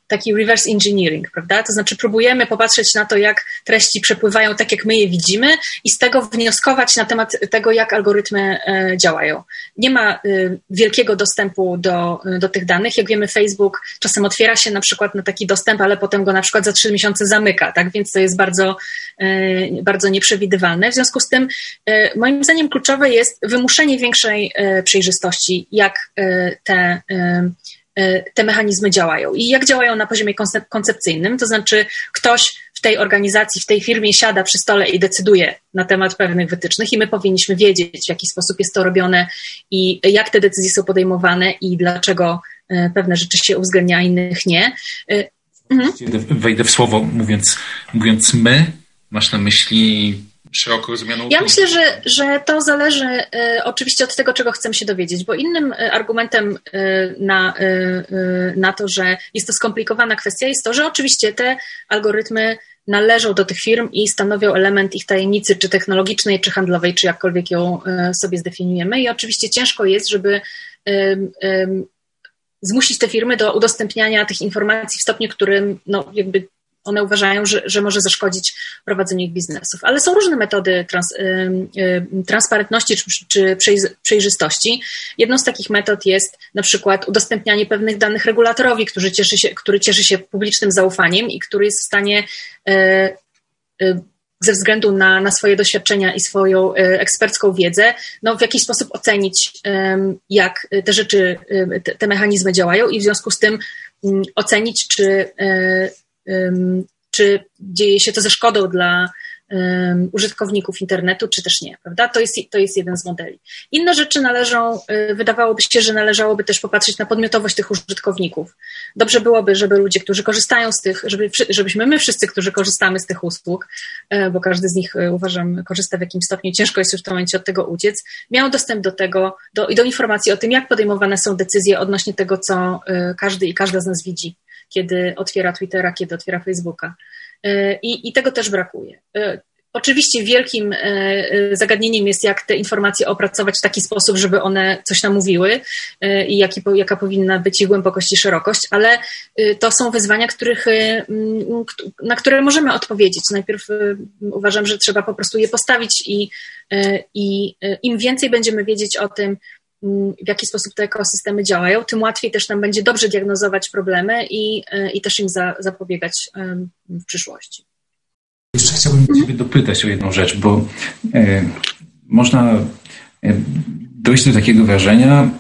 taki reverse engineering, prawda? To znaczy próbujemy popatrzeć na to, jak treści przepływają tak, jak my je widzimy i z tego wnioskować na temat tego, jak algorytmy e, Nie ma y, wielkiego dostępu do, do tych danych. Jak wiemy, Facebook czasem otwiera się na przykład na taki dostęp, ale potem go na przykład za trzy miesiące zamyka, tak? Więc to jest bardzo, e, bardzo nieprzewidywalne. W związku z tym moim zdaniem kluczowe jest wymuszenie większej przejrzystości, jak te te mechanizmy działają i jak działają na poziomie koncepcyjnym, to znaczy ktoś w tej organizacji, w tej firmie siada przy stole i decyduje na temat pewnych wytycznych i my powinniśmy wiedzieć, w jaki sposób jest to robione i jak te decyzje są podejmowane i dlaczego e, pewne rzeczy się uwzględnia, a innych nie. E, mhm. wejdę w słowo mówiąc, mówiąc my, masz na myśli szeroko rozumianą. Ja myślę, że, że to zależy e, oczywiście od tego, czego chcemy się dowiedzieć, bo innym argumentem na, na to, że jest to skomplikowana kwestia, jest to, że oczywiście te algorytmy należą do tych firm i stanowią element ich tajemnicy, czy technologicznej, czy handlowej, czy jakkolwiek ją sobie zdefiniujemy. I oczywiście ciężko jest, żeby zmusić te firmy do udostępniania tych informacji w stopniu, którym no, jakby one uważają, że, że może zaszkodzić prowadzeniu ich biznesów. Ale są różne metody trans, y, y, transparentności czy, czy przejrzystości. Jedną z takich metod jest na przykład udostępnianie pewnych danych regulatorowi, który cieszy się, który cieszy się publicznym zaufaniem i który jest w stanie y, ze względu na, na swoje doświadczenia i swoją ekspercką wiedzę, no w jakiś sposób ocenić, jak te rzeczy, te, te mechanizmy działają i w związku z tym mm, ocenić, czy czy dzieje się to ze szkodą dla użytkowników internetu, czy też nie, prawda? To jest, to jest jeden z modeli. Inne rzeczy należą, y, wydawałoby się, że należałoby też popatrzeć na podmiotowość tych użytkowników. Dobrze byłoby, żeby ludzie, którzy korzystają z tych, żeby, żebyśmy my wszyscy, którzy korzystamy z tych usług, y, bo każdy z nich y, uważam korzysta w jakimś stopniu, ciężko jest już w tym momencie od tego uciec, miał dostęp do tego, do, do informacji o tym, jak podejmowane są decyzje odnośnie tego, co każdy i każda z nas widzi kiedy otwiera Twittera, kiedy otwiera Facebooka. E, I, I, tego też brakuje. E, oczywiście wielkim e, zagadnieniem jest, jak te informacje opracować w taki sposób, żeby one coś nam mówiły i jaki, jaka powinna być ich głębokość i szerokość, ale to są wyzwania, których, na które możemy odpowiedzieć. Najpierw uważam, że trzeba po prostu je postawić i, i im więcej będziemy wiedzieć o tym, w jaki sposób te ekosystemy działają, tym łatwiej też nam będzie dobrze diagnozować problemy i, e, i też im za, zapobiegać w przyszłości. Jeszcze chciałbym mhm. Ciebie dopytać o jedną rzecz, bo e, można e, dojść do takiego wrażenia,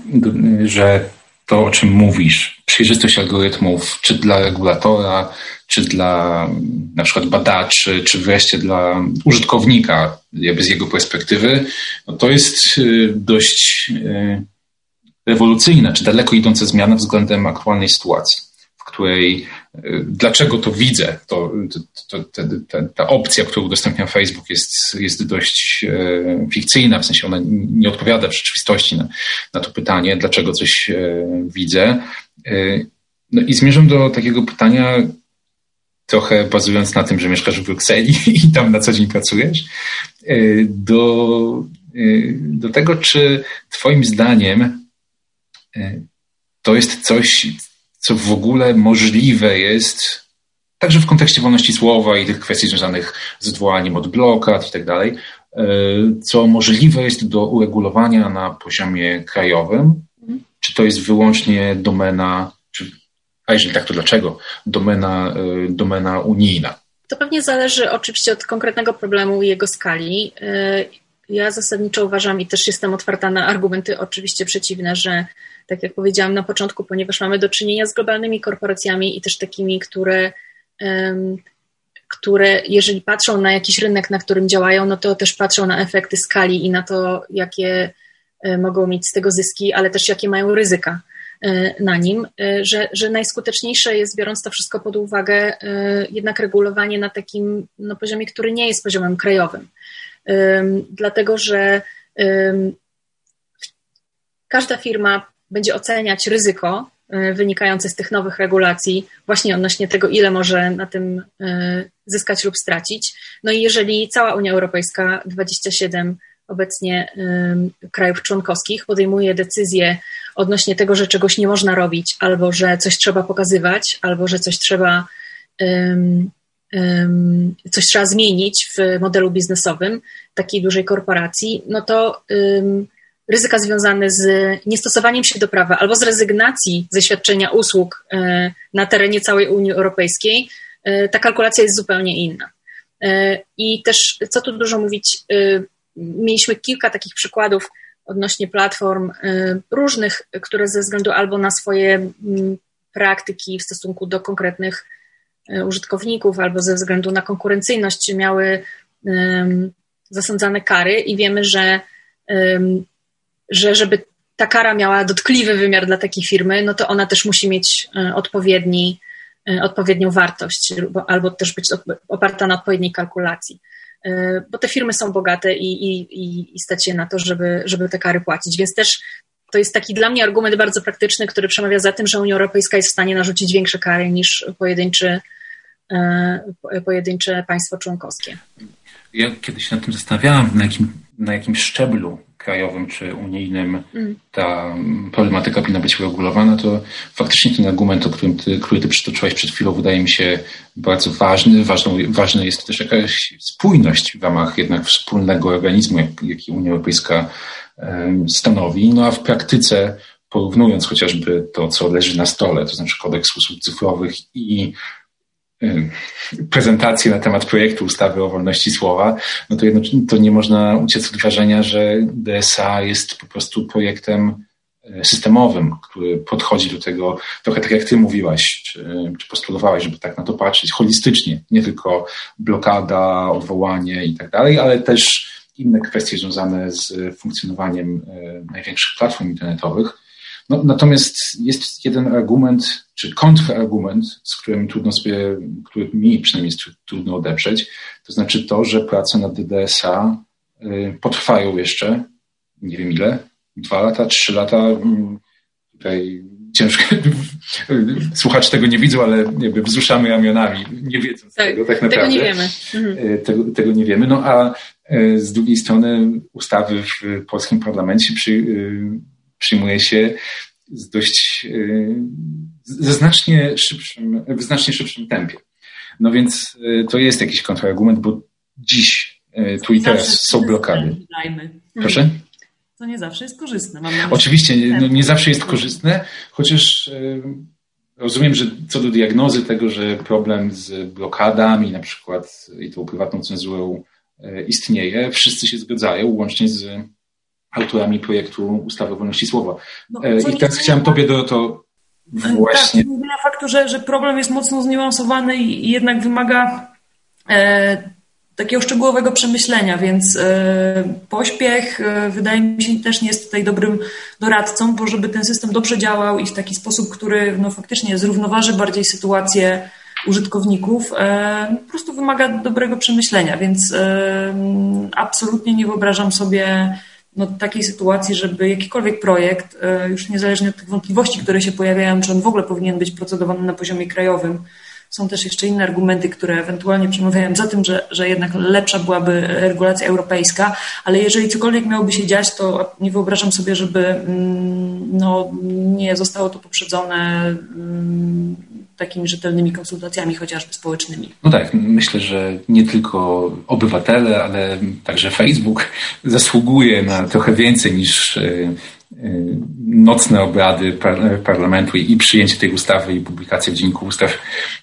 że to, o czym mówisz, przejrzystość algorytmów, czy dla regulatora, czy dla na przykład badaczy, czy wreszcie dla użytkownika, jakby z jego perspektywy, no to jest y, dość y, rewolucyjna, czy daleko idąca zmiana względem aktualnej sytuacji, której y, dlaczego to widzę, to, to, to ta, opcja, którą udostępnia Facebook jest, jest dość fikcyjna, w sensie ona nie odpowiada w rzeczywistości na, na to pytanie, dlaczego coś widzę. No i zmierzam do takiego pytania, trochę bazując na tym, że mieszkasz w Brukseli i tam na co dzień pracujesz, e, do, e, do tego, czy Twoim zdaniem e, to jest coś, co w ogóle możliwe jest, także w kontekście wolności słowa i tych kwestii związanych z odwołaniem od blokad i tak dalej, co możliwe jest do uregulowania na poziomie krajowym, czy to jest wyłącznie domena a jeżeli tak, to dlaczego domena, y, domena unijna? To pewnie zależy oczywiście od konkretnego problemu i jego skali. Y, ja zasadniczo uważam i też jestem otwarta na argumenty oczywiście przeciwne, że tak jak powiedziałam na początku, ponieważ mamy do czynienia z globalnymi korporacjami i też takimi, które, które jeżeli patrzą na jakiś rynek, na którym działają, no to też patrzą na efekty skali i na to, jakie y, mogą mieć z tego zyski, ale też jakie mają ryzyka. E, na nim, e, że, że najskuteczniejsze jest, biorąc to wszystko pod uwagę, e, jednak regulowanie na takim no, poziomie, który nie jest poziomem krajowym. Dlatego, że każda firma będzie oceniać ryzyko wynikające z tych nowych regulacji, właśnie odnośnie tego, ile może na tym zyskać lub stracić. No i jeżeli cała Unia Europejska, 27 obecnie krajów członkowskich podejmuje decyzje odnośnie tego, że czegoś nie można robić, albo że coś trzeba pokazywać, albo że coś trzeba, coś trzeba zmienić w modelu biznesowym takiej dużej korporacji, no to ryzyka związane z niestosowaniem się do prawa albo z rezygnacji ze świadczenia usług e, na terenie całej Unii Europejskiej, e, ta kalkulacja jest zupełnie inna. E, I też, co tu dużo mówić, mieliśmy kilka takich przykładów odnośnie platform różnych, które ze względu albo na swoje praktyki w stosunku do konkretnych użytkowników, albo ze względu na konkurencyjność miały zasądzane kary i wiemy, że, że żeby ta kara miała dotkliwy wymiar dla takiej firmy, no to ona też musi mieć y, odpowiedni odpowiednią wartość, albo też być oparta na odpowiedniej kalkulacji. Bo te firmy są bogate i, i, i stać się na to, żeby, żeby te kary płacić. Więc też to jest taki dla mnie argument bardzo praktyczny, który przemawia za tym, że Unia Europejska jest w stanie narzucić większe kary niż pojedynczy, pojedyncze państwo członkowskie. Ja kiedyś się nad tym zastanawiałam, na jakim, na jakim szczeblu krajowym czy unijnym mm. ta problematyka powinna być uregulowana, to faktycznie ten argument, o którym ty, który ty przytoczyłeś przed chwilą, wydaje mi się bardzo ważny. Ważną, ważna jest też jakaś spójność w ramach jednak wspólnego organizmu, jak, jaki Unia Europejska stanowi. No a w praktyce, porównując chociażby to, co leży na stole, to znaczy kodeks usług cyfrowych i prezentację na temat projektu ustawy o wolności słowa, no to, jedno, to nie można uciec od wrażenia, że DSA jest po prostu projektem e, systemowym, który podchodzi do tego trochę tak jak ty mówiłaś, czy, czy postulowałaś, żeby tak na to patrzeć holistycznie, nie tylko blokada, odwołanie i tak dalej, ale też inne kwestie związane z funkcjonowaniem największych platform internetowych. No, natomiast jest jeden argument, czy kontrargument, z którym trudno sobie, który mi przynajmniej jest trudno odeprzeć, to znaczy to, że prace nad DDSA y, potrwają jeszcze, nie wiem ile, dwa lata, trzy lata. Mm, tutaj ciężko, słuchacze tego nie widzą, ale jakby wzruszamy ramionami, nie wiedząc tak, tego tak naprawdę. Tego nie wiemy. Mhm. Y, tego, tego, nie wiemy. No a y, z drugiej strony ustawy w polskim parlamencie przy, przyjmuje się z dość, y, ze znacznie szybszym, w znacznie szybszym tempie. No więc y, to jest jakiś kontrargument, bo dziś, y, tu i teraz są blokady. Proszę? To nie zawsze jest korzystne. Oczywiście, no, nie zawsze jest korzystne, chociaż rozumiem, że co do diagnozy tego, że problem z blokadami, na przykład i tą prywatną cenzurą istnieje, wszyscy się zgadzają, łącznie z autorami projektu ustawy o wolności słowa. No, e, I teraz chciałem Tobie do to właśnie... Tak, zmienia faktu, że, że problem jest mocno zniuansowany i, i jednak wymaga e, takiego szczegółowego przemyślenia, więc e, pośpiech e, wydaje mi się też nie jest tutaj dobrym doradcą, bo żeby ten system dobrze działał i w taki sposób, który no, faktycznie zrównoważy bardziej sytuację użytkowników, e, po prostu wymaga dobrego przemyślenia, więc e, absolutnie nie wyobrażam sobie no, takiej sytuacji, żeby jakikolwiek projekt, e, już niezależnie od tych wątpliwości, które się pojawiają, czy on w ogóle powinien być procedowany na poziomie krajowym, są też jeszcze inne argumenty, które ewentualnie przemawiają za tym, że, że jednak lepsza byłaby regulacja europejska, ale jeżeli cokolwiek miałoby się dziać, to nie wyobrażam sobie, żeby mm, no, nie zostało to poprzedzone mm, takimi rzetelnymi konsultacjami, chociażby społecznymi. No tak, myślę, że nie tylko obywatele, ale także Facebook zasługuje na trochę więcej niż e, e, nocne obrady parlamentu i przyjęcie tej ustawy i publikacja w Dzienniku Ustaw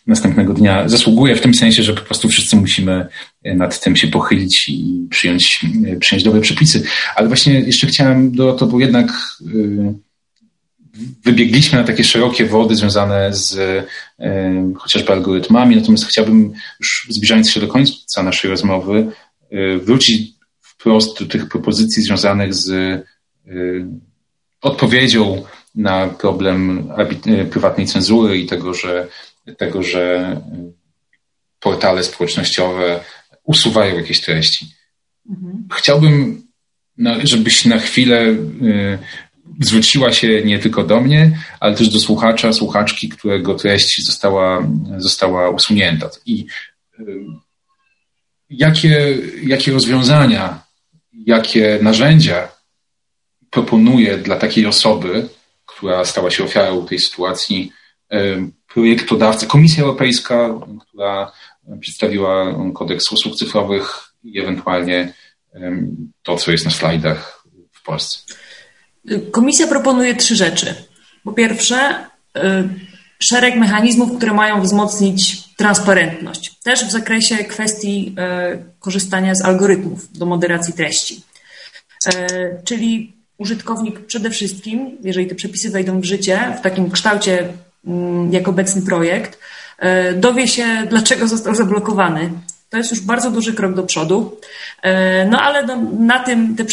następnego dnia zasługuje w tym sensie, że po prostu wszyscy musimy nad tym się pochylić i przyjąć, przyjąć dobre przepisy. Ale właśnie jeszcze chciałem do to, jednak wybiegliśmy na takie szerokie wody związane z e, chociażby algorytmami, natomiast chciałbym już zbliżając się do końca naszej rozmowy e, wrócić wprost do tych propozycji związanych z e, odpowiedzią na problem prywatnej cenzury i tego, że, tego, że portale społecznościowe usuwają jakieś treści. Mhm. Chciałbym, żebyś na chwilę zwróciła się nie tylko do mnie, ale też do słuchacza, słuchaczki, którego treść została, została usunięta. I y, jakie, jakie rozwiązania, jakie narzędzia proponuje dla takiej osoby, która stała się ofiarą tej sytuacji, y, projektodawca, Komisja Europejska, która przedstawiła kodeks usług cyfrowych i ewentualnie y, to, co jest na slajdach w Polsce. Komisja proponuje trzy rzeczy. Po pierwsze, y, szereg mechanizmów, które mają wzmocnić transparentność, też w zakresie kwestii y, korzystania z algorytmów do moderacji treści. Y, czyli użytkownik przede wszystkim, jeżeli te przepisy wejdą w życie w takim kształcie mm, jak obecny projekt, dowie się, dlaczego został zablokowany, to jest już bardzo duży krok do przodu. E, no ale na tym te,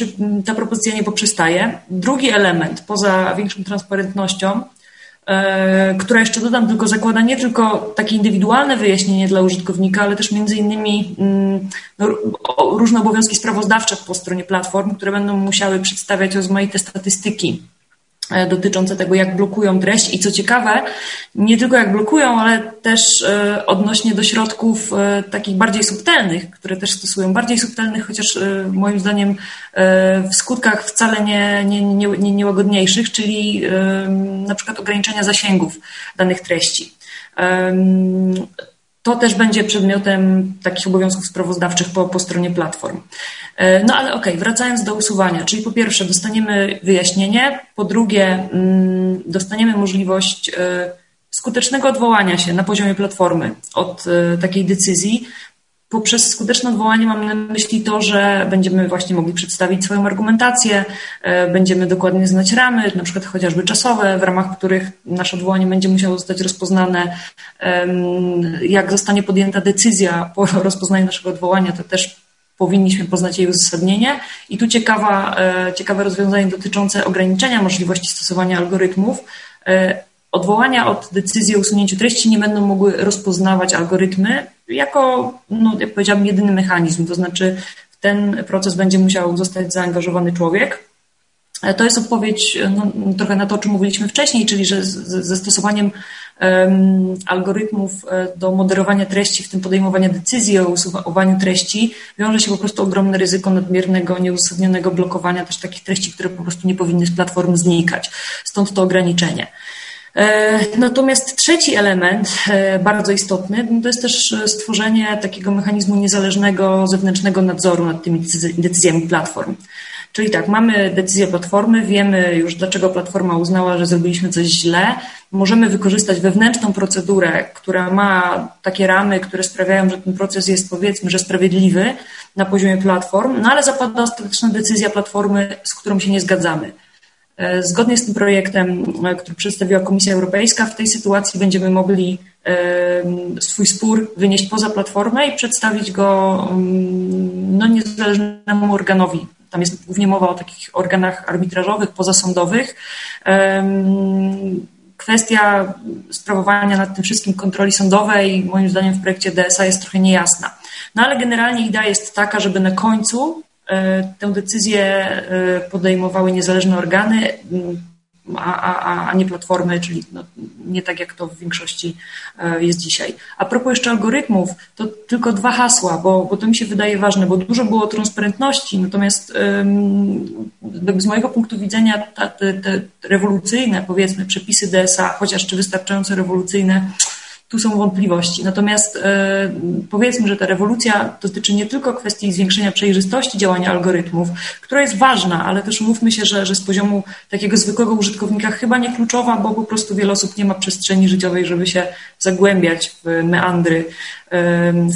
ta propozycja nie poprzestaje. Drugi element, poza większą transparentnością, E, która jeszcze dodam, tylko zakłada nie tylko takie indywidualne wyjaśnienie dla użytkownika, ale też między innymi mm, no, różne obowiązki sprawozdawcze po stronie platform, które będą musiały przedstawiać rozmaite statystyki dotyczące tego, jak blokują treść i co ciekawe, nie tylko jak blokują, ale też e, odnośnie do środków e, takich bardziej subtelnych, które też stosują, bardziej subtelnych, chociaż moim zdaniem w skutkach wcale nie, nie, nie, nie niełagodniejszych, czyli na przykład ograniczenia zasięgów danych treści. To też będzie przedmiotem takich obowiązków sprawozdawczych po, po stronie platform. E, no ale okej, okay, wracając do usuwania, czyli po pierwsze dostaniemy wyjaśnienie, po drugie mm, dostaniemy możliwość e, skutecznego odwołania się na poziomie platformy od e, takiej decyzji. Poprzez skuteczne odwołanie mam na myśli to, że będziemy właśnie mogli przedstawić swoją argumentację, będziemy dokładnie znać ramy, na przykład chociażby czasowe, w ramach których nasze odwołanie będzie musiało zostać rozpoznane. Jak zostanie podjęta decyzja po rozpoznaniu naszego odwołania, to też powinniśmy poznać jej uzasadnienie. I tu ciekawa, e, ciekawe rozwiązanie dotyczące ograniczenia możliwości stosowania algorytmów. E, odwołania od decyzji o usunięciu treści nie będą mogły rozpoznawać algorytmy jako, no, jak powiedziałabym, jedyny mechanizm. To znaczy, w ten proces będzie musiał zostać zaangażowany człowiek. E, to jest odpowiedź no, trochę na to, o czym mówiliśmy wcześniej, czyli że ze stosowaniem algorytmów e, do moderowania treści, w tym podejmowania decyzji o usuwaniu treści, wiąże się po prostu ogromne ryzyko nadmiernego, nieuzasadnionego blokowania też takich treści, które po prostu nie powinny z platform znikać. Stąd to ograniczenie. E, natomiast trzeci element, e, bardzo istotny, no to jest też stworzenie takiego mechanizmu niezależnego zewnętrznego nadzoru nad tymi decyzjami platform. Czyli tak, mamy decyzję platformy, wiemy już dlaczego platforma uznała, że zrobiliśmy coś źle. Możemy wykorzystać wewnętrzną procedurę, która ma takie ramy, które sprawiają, że ten proces jest powiedzmy, że sprawiedliwy na poziomie platform, no ale zapada ostateczna decyzja platformy, z którą się nie zgadzamy. E, zgodnie z tym projektem, e, który przedstawiła Komisja Europejska, w tej sytuacji będziemy mogli swój spór wynieść poza platformę i przedstawić go no, niezależnemu organowi tam jest głównie mowa o takich organach arbitrażowych, pozasądowych. Kwestia sprawowania nad tym wszystkim kontroli sądowej, moim zdaniem, w projekcie DSA jest trochę niejasna. No ale generalnie idea jest taka, żeby na końcu tę decyzję e, podejmowały niezależne organy a, a, a nie platformy, czyli no, nie tak jak to w większości e, jest dzisiaj. A propos jeszcze algorytmów, to tylko dwa hasła, bo, bo to mi się wydaje ważne, bo dużo było transparentności, natomiast z mojego punktu widzenia ta, te, te rewolucyjne, powiedzmy, przepisy DSA, chociaż czy wystarczająco rewolucyjne, tu są wątpliwości. Natomiast e, powiedzmy, że ta rewolucja dotyczy nie tylko kwestii zwiększenia przejrzystości działania algorytmów, która jest ważna, ale też umówmy się, że, że z poziomu takiego zwykłego użytkownika chyba nie kluczowa, bo po prostu wiele osób nie ma przestrzeni życiowej, żeby się zagłębiać w meandry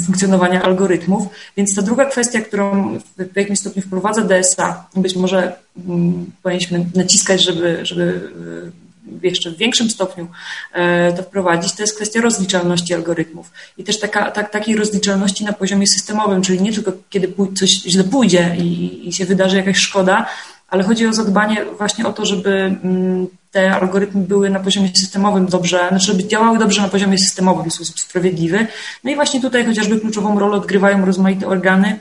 funkcjonowania algorytmów. Więc ta druga kwestia, którą w jakimś stopniu wprowadza DSA, być może mm, powinniśmy naciskać, żeby, żeby jeszcze w większym stopniu e, to wprowadzić, to jest kwestia rozliczalności algorytmów. I też taka, tak, takiej rozliczalności na poziomie systemowym, czyli nie tylko kiedy coś źle pójdzie i, i się wydarzy jakaś szkoda, ale chodzi o zadbanie właśnie o to, żeby mm, te algorytmy były na poziomie systemowym dobrze, znaczy żeby działały dobrze na poziomie systemowym w sposób sprawiedliwy. No i właśnie tutaj chociażby kluczową rolę odgrywają rozmaite organy,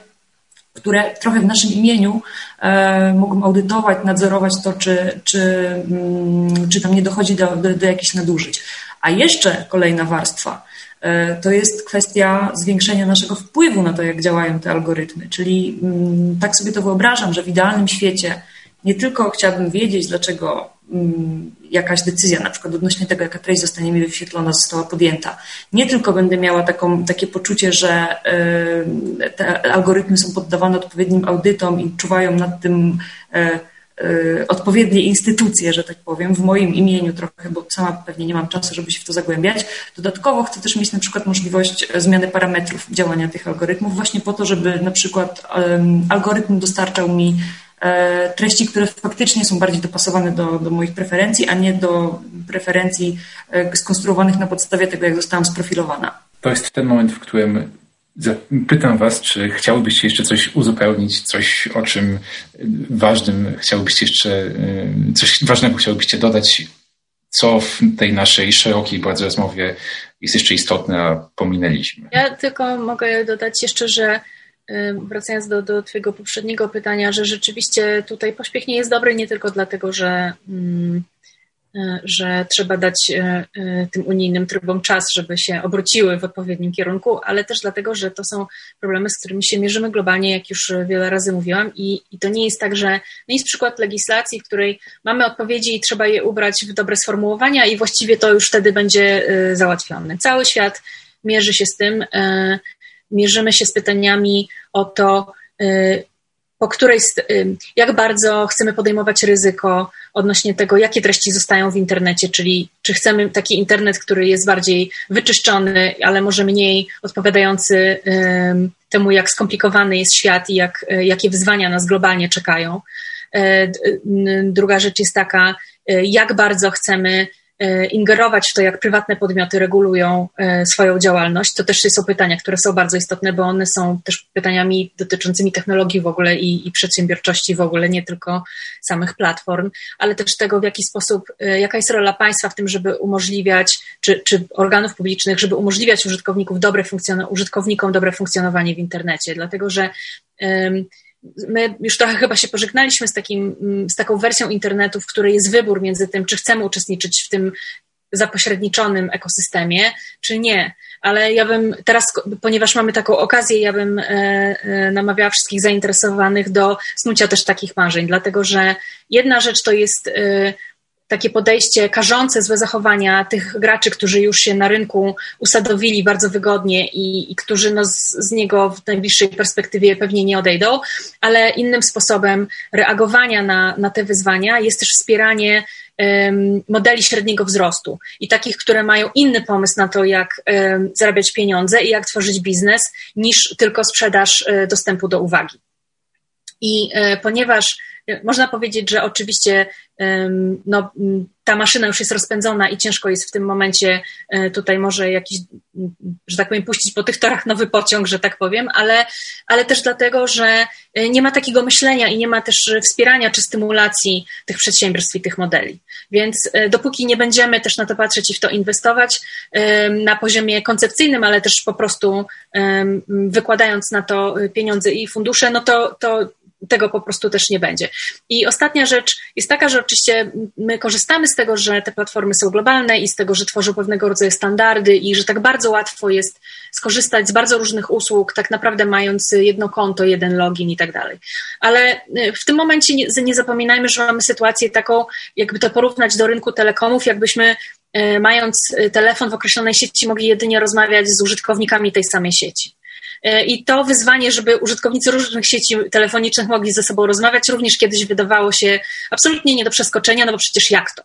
które trochę w naszym imieniu e, mogą audytować, nadzorować to, czy, czy, mm, czy tam nie dochodzi do, do, do jakichś nadużyć. A jeszcze kolejna warstwa e, to jest kwestia zwiększenia naszego wpływu na to, jak działają te algorytmy. Czyli mm, tak sobie to wyobrażam, że w idealnym świecie nie tylko chciałabym wiedzieć, dlaczego mm, jakaś decyzja, na przykład odnośnie tego, jaka treść zostanie mi wyświetlona, została podjęta. Nie tylko będę miała taką, takie poczucie, że y, te algorytmy są poddawane odpowiednim audytom i czuwają nad tym y, y, odpowiednie instytucje, że tak powiem, w moim imieniu trochę, bo sama pewnie nie mam czasu, żeby się w to zagłębiać. Dodatkowo chcę też mieć na przykład możliwość zmiany parametrów działania tych algorytmów, właśnie po to, żeby na przykład algorytm dostarczał mi E, treści, które faktycznie są bardziej dopasowane do, do moich preferencji, a nie do preferencji e, skonstruowanych na podstawie tego, jak zostałam sprofilowana. To jest ten moment, w którym pytam Was, czy chciałybyście jeszcze coś uzupełnić, coś o czym ważnym chciałbyście jeszcze, e, coś ważnego chciałbyście dodać co w tej naszej szerokiej bardzo rozmowie jest jeszcze istotne, a pominęliśmy. Ja tylko mogę dodać jeszcze, że wracając do, do Twojego poprzedniego pytania, że rzeczywiście tutaj pośpiech nie jest dobry nie tylko dlatego, że, mm, e, że trzeba dać e, e, tym unijnym trybom czas, żeby się obróciły w odpowiednim kierunku, ale też dlatego, że to są problemy, z którymi się mierzymy globalnie, jak już wiele razy mówiłam, i, i to nie jest tak, że no jest przykład legislacji, w której mamy odpowiedzi i trzeba je ubrać w dobre sformułowania, i właściwie to już wtedy będzie załatwione. Cały świat mierzy się z tym mierzymy się z pytaniami o to, y, po której, y, jak bardzo chcemy podejmować ryzyko odnośnie tego, jakie treści zostają w internecie, czyli czy chcemy taki internet, który jest bardziej wyczyszczony, ale może mniej odpowiadający temu, jak skomplikowany jest świat i jak, jakie wyzwania nas globalnie czekają. E, druga rzecz jest taka, y, jak bardzo chcemy ingerować w to, jak prywatne podmioty regulują e, swoją działalność. To też są pytania, które są bardzo istotne, bo one są też pytaniami dotyczącymi technologii w ogóle i, i przedsiębiorczości w ogóle, nie tylko samych platform, ale też tego, w jaki sposób, e, jaka jest rola państwa w tym, żeby umożliwiać, czy, czy organów publicznych, żeby umożliwiać użytkowników dobre użytkownikom dobre funkcjonowanie w internecie. Dlatego, że my już trochę chyba się pożegnaliśmy z, takim, z taką wersją internetu, w której jest wybór między tym, czy chcemy uczestniczyć w tym zapośredniczonym ekosystemie, czy nie. Ale ja bym teraz, ponieważ mamy taką okazję, ja bym e, e, namawiała wszystkich zainteresowanych do snucia też takich marzeń, dlatego że jedna rzecz to jest e, takie podejście karzące złe zachowania tych graczy, którzy już się na rynku usadowili bardzo wygodnie i, i którzy no z, z, niego w najbliższej perspektywie pewnie nie odejdą, ale innym sposobem reagowania na, na te wyzwania jest też wspieranie um, modeli średniego wzrostu i takich, które mają inny pomysł na to, jak um, zarabiać pieniądze i jak tworzyć biznes, niż tylko sprzedaż um, dostępu do uwagi. I e, ponieważ można powiedzieć, że oczywiście no, ta maszyna już jest rozpędzona i ciężko jest w tym momencie e, tutaj może jakiś, że tak powiem, puścić po tych torach nowy pociąg, że tak powiem, ale, ale też dlatego, że e, nie ma takiego myślenia i nie ma też wspierania czy stymulacji tych przedsiębiorstw i tych modeli. Więc e, dopóki nie będziemy też na to patrzeć i w to inwestować na poziomie koncepcyjnym, ale też po prostu wykładając na to pieniądze i fundusze, no to, to tego po prostu też nie będzie. I ostatnia rzecz jest taka, że oczywiście my korzystamy z tego, że te platformy są globalne i z tego, że tworzą pewnego rodzaju standardy i że tak bardzo łatwo jest skorzystać z bardzo różnych usług, tak naprawdę mając jedno konto, jeden login i tak dalej. Ale y, w tym momencie nie, nie zapominajmy, że mamy sytuację taką, jakby to porównać do rynku telekomów, jakbyśmy y, mając telefon w określonej sieci mogli jedynie rozmawiać z użytkownikami tej samej sieci. E, I to wyzwanie, żeby użytkownicy różnych sieci telefonicznych mogli ze sobą rozmawiać, również kiedyś wydawało się absolutnie nie do przeskoczenia, no bo przecież jak to?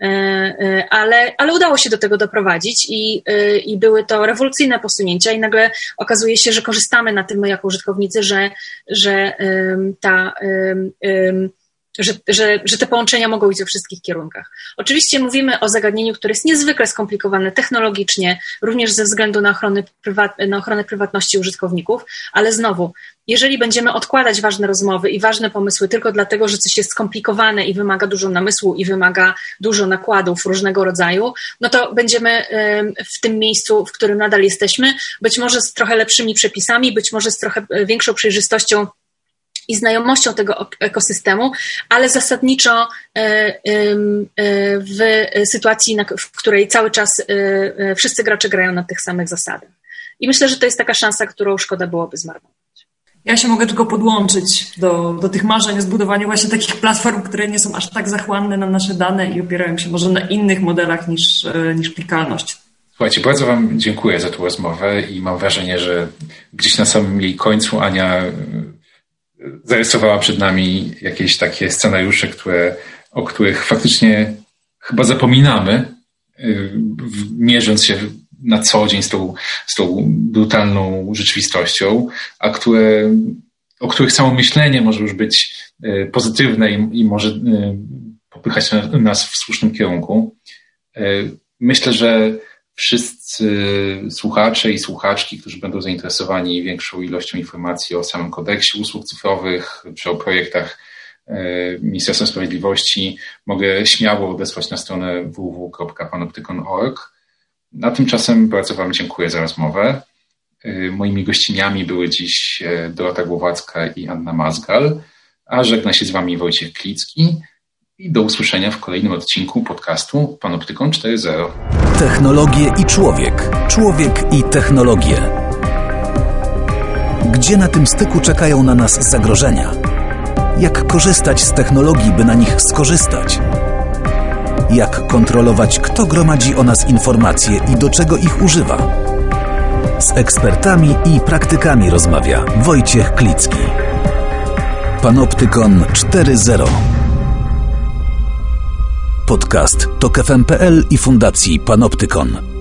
E, e, ale, ale udało się do tego doprowadzić i, i były to rewolucyjne posunięcia i nagle okazuje się, że korzystamy na tym my jako użytkownicy, że, że ta że, że, że te połączenia mogą iść we wszystkich kierunkach. Oczywiście mówimy o zagadnieniu, które jest niezwykle skomplikowane technologicznie, również ze względu na, na ochronę prywatności użytkowników, ale znowu, jeżeli będziemy odkładać ważne rozmowy i ważne pomysły tylko dlatego, że coś jest skomplikowane i wymaga dużo namysłu i wymaga dużo nakładów różnego rodzaju, no to będziemy w tym miejscu, w którym nadal jesteśmy, być może z trochę lepszymi przepisami, być może z trochę e, większą przejrzystością i znajomością tego ekosystemu, ale zasadniczo e, e, w sytuacji, w której cały czas e, wszyscy gracze grają na tych samych zasadach. I myślę, że to jest taka szansa, którą szkoda byłoby zmarnować. Ja się mogę tylko podłączyć do, do tych marzeń o zbudowaniu właśnie takich platform, które nie są aż tak zachłanne na nasze dane i opierają się może na innych modelach niż, niż klikalność. Słuchajcie, bardzo Wam dziękuję za tę rozmowę i mam wrażenie, że gdzieś na samym jej końcu Ania zarysowała przed nami jakieś takie scenariusze, które, o których faktycznie chyba zapominamy, y, mierząc się na co dzień z tą, z tą brutalną rzeczywistością, a które, o których samo myślenie może już być y, pozytywne i, i może y, popychać nas w słusznym kierunku. Myślę, że wszyscy słuchacze i słuchaczki, którzy będą zainteresowani większą ilością informacji o samym kodeksie usług cyfrowych czy o projektach Ministerstwa Sprawiedliwości, mogę śmiało odesłać na stronę www.panoptykon.org. Na tymczasem bardzo Wam dziękuję za rozmowę. Moimi gościniami były dziś Dorota Głowacka i Anna Mazgal, a żegna się z Wami Wojciech Klicki i do usłyszenia w kolejnym odcinku podcastu Panoptykon 4.0. Technologie i człowiek. Człowiek i technologie. Gdzie na tym styku czekają na nas zagrożenia? Jak korzystać z technologii, by na nich skorzystać? Jak kontrolować, kto gromadzi o nas informacje i do czego ich używa? Z ekspertami i praktykami rozmawia Wojciech Klicki. Panoptykon 4.0 Podcast to KFM.pl i Fundacji Panoptykon.